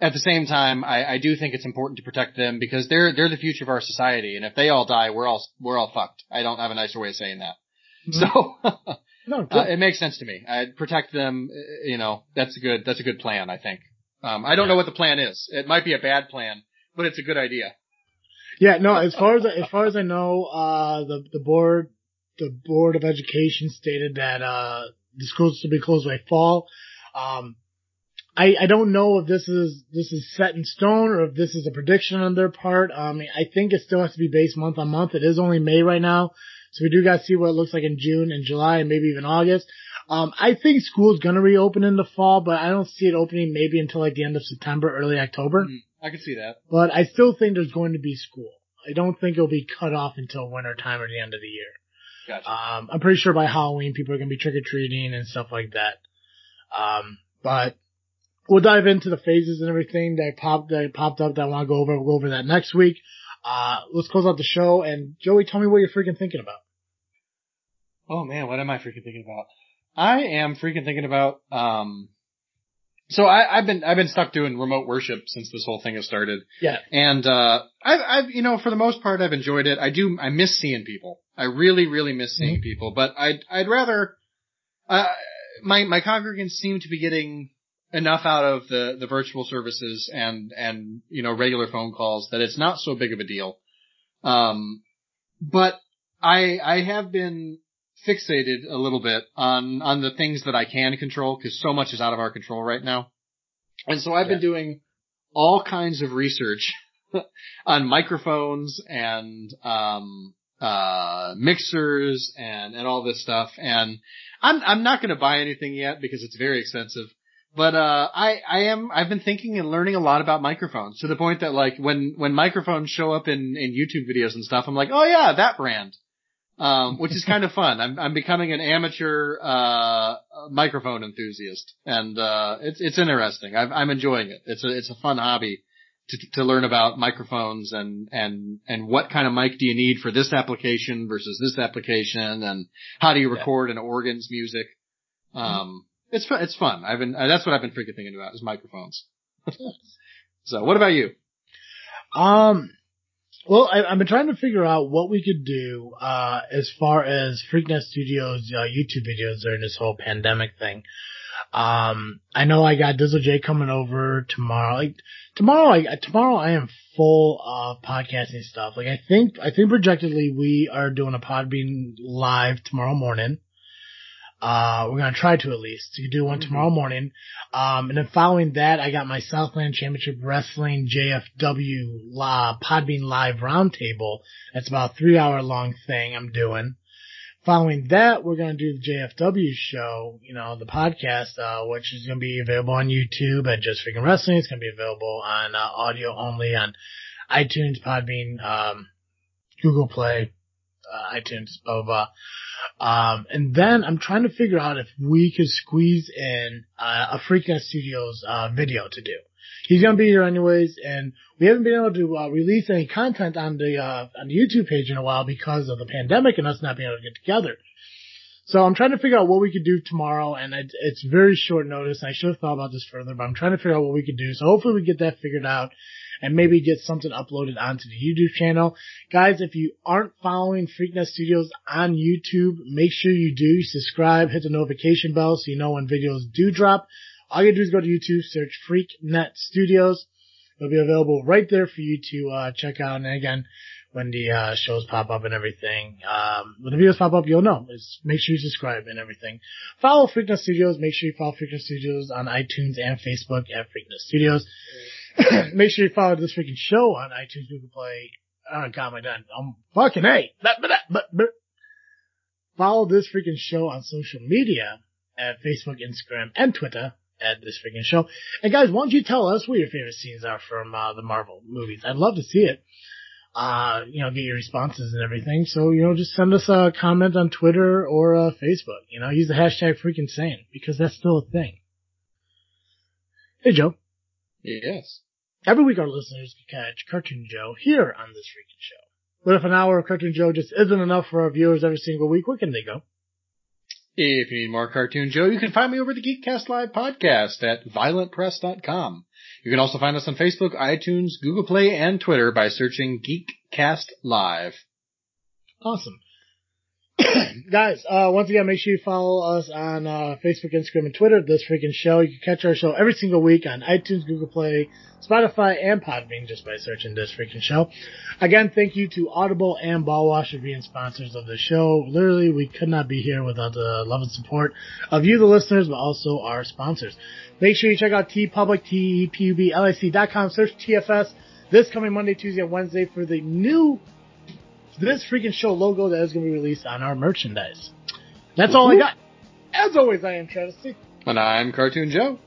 Speaker 2: at the same time, I, I do think it's important to protect them because they're they're the future of our society, and if they all die, we're all we're all fucked. I don't have a nicer way of saying that. Mm-hmm. So no, uh, it makes sense to me. I'd protect them. You know, that's a good that's a good plan. I think. Um, I don't know what the plan is. It might be a bad plan, but it's a good idea.
Speaker 1: Yeah, no. As far as as far as I know, uh, the the board the board of education stated that uh, the schools to be closed by fall. Um, I, I don't know if this is this is set in stone or if this is a prediction on their part. Um, I think it still has to be based month on month. It is only May right now, so we do got to see what it looks like in June and July and maybe even August. Um, I think school's gonna reopen in the fall, but I don't see it opening maybe until like the end of September, early October. Mm,
Speaker 2: I can see that.
Speaker 1: But I still think there's going to be school. I don't think it'll be cut off until winter time or the end of the year.
Speaker 2: Gotcha.
Speaker 1: Um, I'm pretty sure by Halloween people are gonna be trick or treating and stuff like that. Um, but we'll dive into the phases and everything that popped that popped up that I want to go over. We'll go over that next week. Uh, let's close out the show and Joey, tell me what you're freaking thinking about.
Speaker 2: Oh man, what am I freaking thinking about? I am freaking thinking about, um, so I, have been, I've been stuck doing remote worship since this whole thing has started.
Speaker 1: Yeah.
Speaker 2: And, uh, I've, I've, you know, for the most part, I've enjoyed it. I do, I miss seeing people. I really, really miss seeing mm-hmm. people, but I'd, I'd rather, uh, my, my congregants seem to be getting enough out of the, the virtual services and, and, you know, regular phone calls that it's not so big of a deal. Um, but I, I have been fixated a little bit on on the things that I can control because so much is out of our control right now. And so I've yeah. been doing all kinds of research on microphones and um uh mixers and and all this stuff and I'm I'm not going to buy anything yet because it's very expensive. But uh I I am I've been thinking and learning a lot about microphones to the point that like when when microphones show up in in YouTube videos and stuff I'm like, "Oh yeah, that brand." um, which is kind of fun. I'm, I'm becoming an amateur uh, microphone enthusiast, and uh, it's it's interesting. i I'm enjoying it. It's a it's a fun hobby to to learn about microphones and and and what kind of mic do you need for this application versus this application, and how do you record yeah. an organ's music. Um, it's fun. It's fun. I've been that's what I've been freaking thinking about is microphones. so, what about you?
Speaker 1: Um, well, I, have been trying to figure out what we could do uh, as far as Freaknet Studios uh, YouTube videos during this whole pandemic thing. Um, I know I got Dizzle J coming over tomorrow. Like tomorrow, I tomorrow I am full of podcasting stuff. Like I think I think projectedly we are doing a Podbean live tomorrow morning. Uh, we're gonna try to at least to do one mm-hmm. tomorrow morning. Um, and then following that, I got my Southland Championship Wrestling JFW La Podbean Live Roundtable. That's about a three hour long thing I'm doing. Following that, we're gonna do the JFW show, you know, the podcast, uh, which is gonna be available on YouTube at Just Freaking Wrestling. It's gonna be available on uh, audio only on iTunes, Podbean, um, Google Play, uh, iTunes, blah, blah, blah. Um, and then I'm trying to figure out if we could squeeze in uh, a Freaknet Studios uh, video to do. He's gonna be here anyways, and we haven't been able to uh, release any content on the uh, on the YouTube page in a while because of the pandemic and us not being able to get together. So I'm trying to figure out what we could do tomorrow, and it's very short notice. I should have thought about this further, but I'm trying to figure out what we could do. So hopefully we get that figured out and maybe get something uploaded onto the YouTube channel. Guys, if you aren't following Freaknet Studios on YouTube, make sure you do subscribe, hit the notification bell so you know when videos do drop. All you do is go to YouTube, search Freaknet Studios. It'll be available right there for you to uh, check out. And again, when the uh, shows pop up and everything, um, when the videos pop up, you'll know. Just make sure you subscribe and everything. Follow Freaknet Studios. Make sure you follow Freaknet Studios on iTunes and Facebook at Freaknet Studios. Make sure you follow this freaking show on iTunes, Google Play. God, my done. I'm fucking hey. But follow this freaking show on social media at Facebook, Instagram, and Twitter at this freaking show. And guys, why don't you tell us what your favorite scenes are from uh, the Marvel movies? I'd love to see it. Uh, you know, get your responses and everything. So, you know, just send us a comment on Twitter or uh, Facebook. You know, use the hashtag freaking sane because that's still a thing. Hey, Joe.
Speaker 2: Yes.
Speaker 1: Every week our listeners can catch Cartoon Joe here on this freaking show. But if an hour of Cartoon Joe just isn't enough for our viewers every single week, where can they go?
Speaker 2: If you need more Cartoon Joe, you can find me over the Geekcast Live podcast at violentpress.com. You can also find us on Facebook, iTunes, Google Play, and Twitter by searching Geekcast Live.
Speaker 1: Awesome. Guys, uh, once again, make sure you follow us on uh, Facebook, Instagram, and Twitter. This freaking show. You can catch our show every single week on iTunes, Google Play, Spotify, and Podbean just by searching this freaking show. Again, thank you to Audible and Ballwash for being sponsors of the show. Literally, we could not be here without the love and support of you, the listeners, but also our sponsors. Make sure you check out TeePublic, T-E-P-U-B-L-I-C.com, search TFS this coming Monday, Tuesday, and Wednesday for the new this freaking show logo that is going to be released on our merchandise. That's all I got. As always, I am Travis C.
Speaker 2: And I'm Cartoon Joe.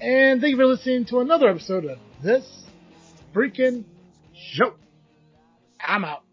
Speaker 1: And thank you for listening to another episode of this freaking show. I'm out.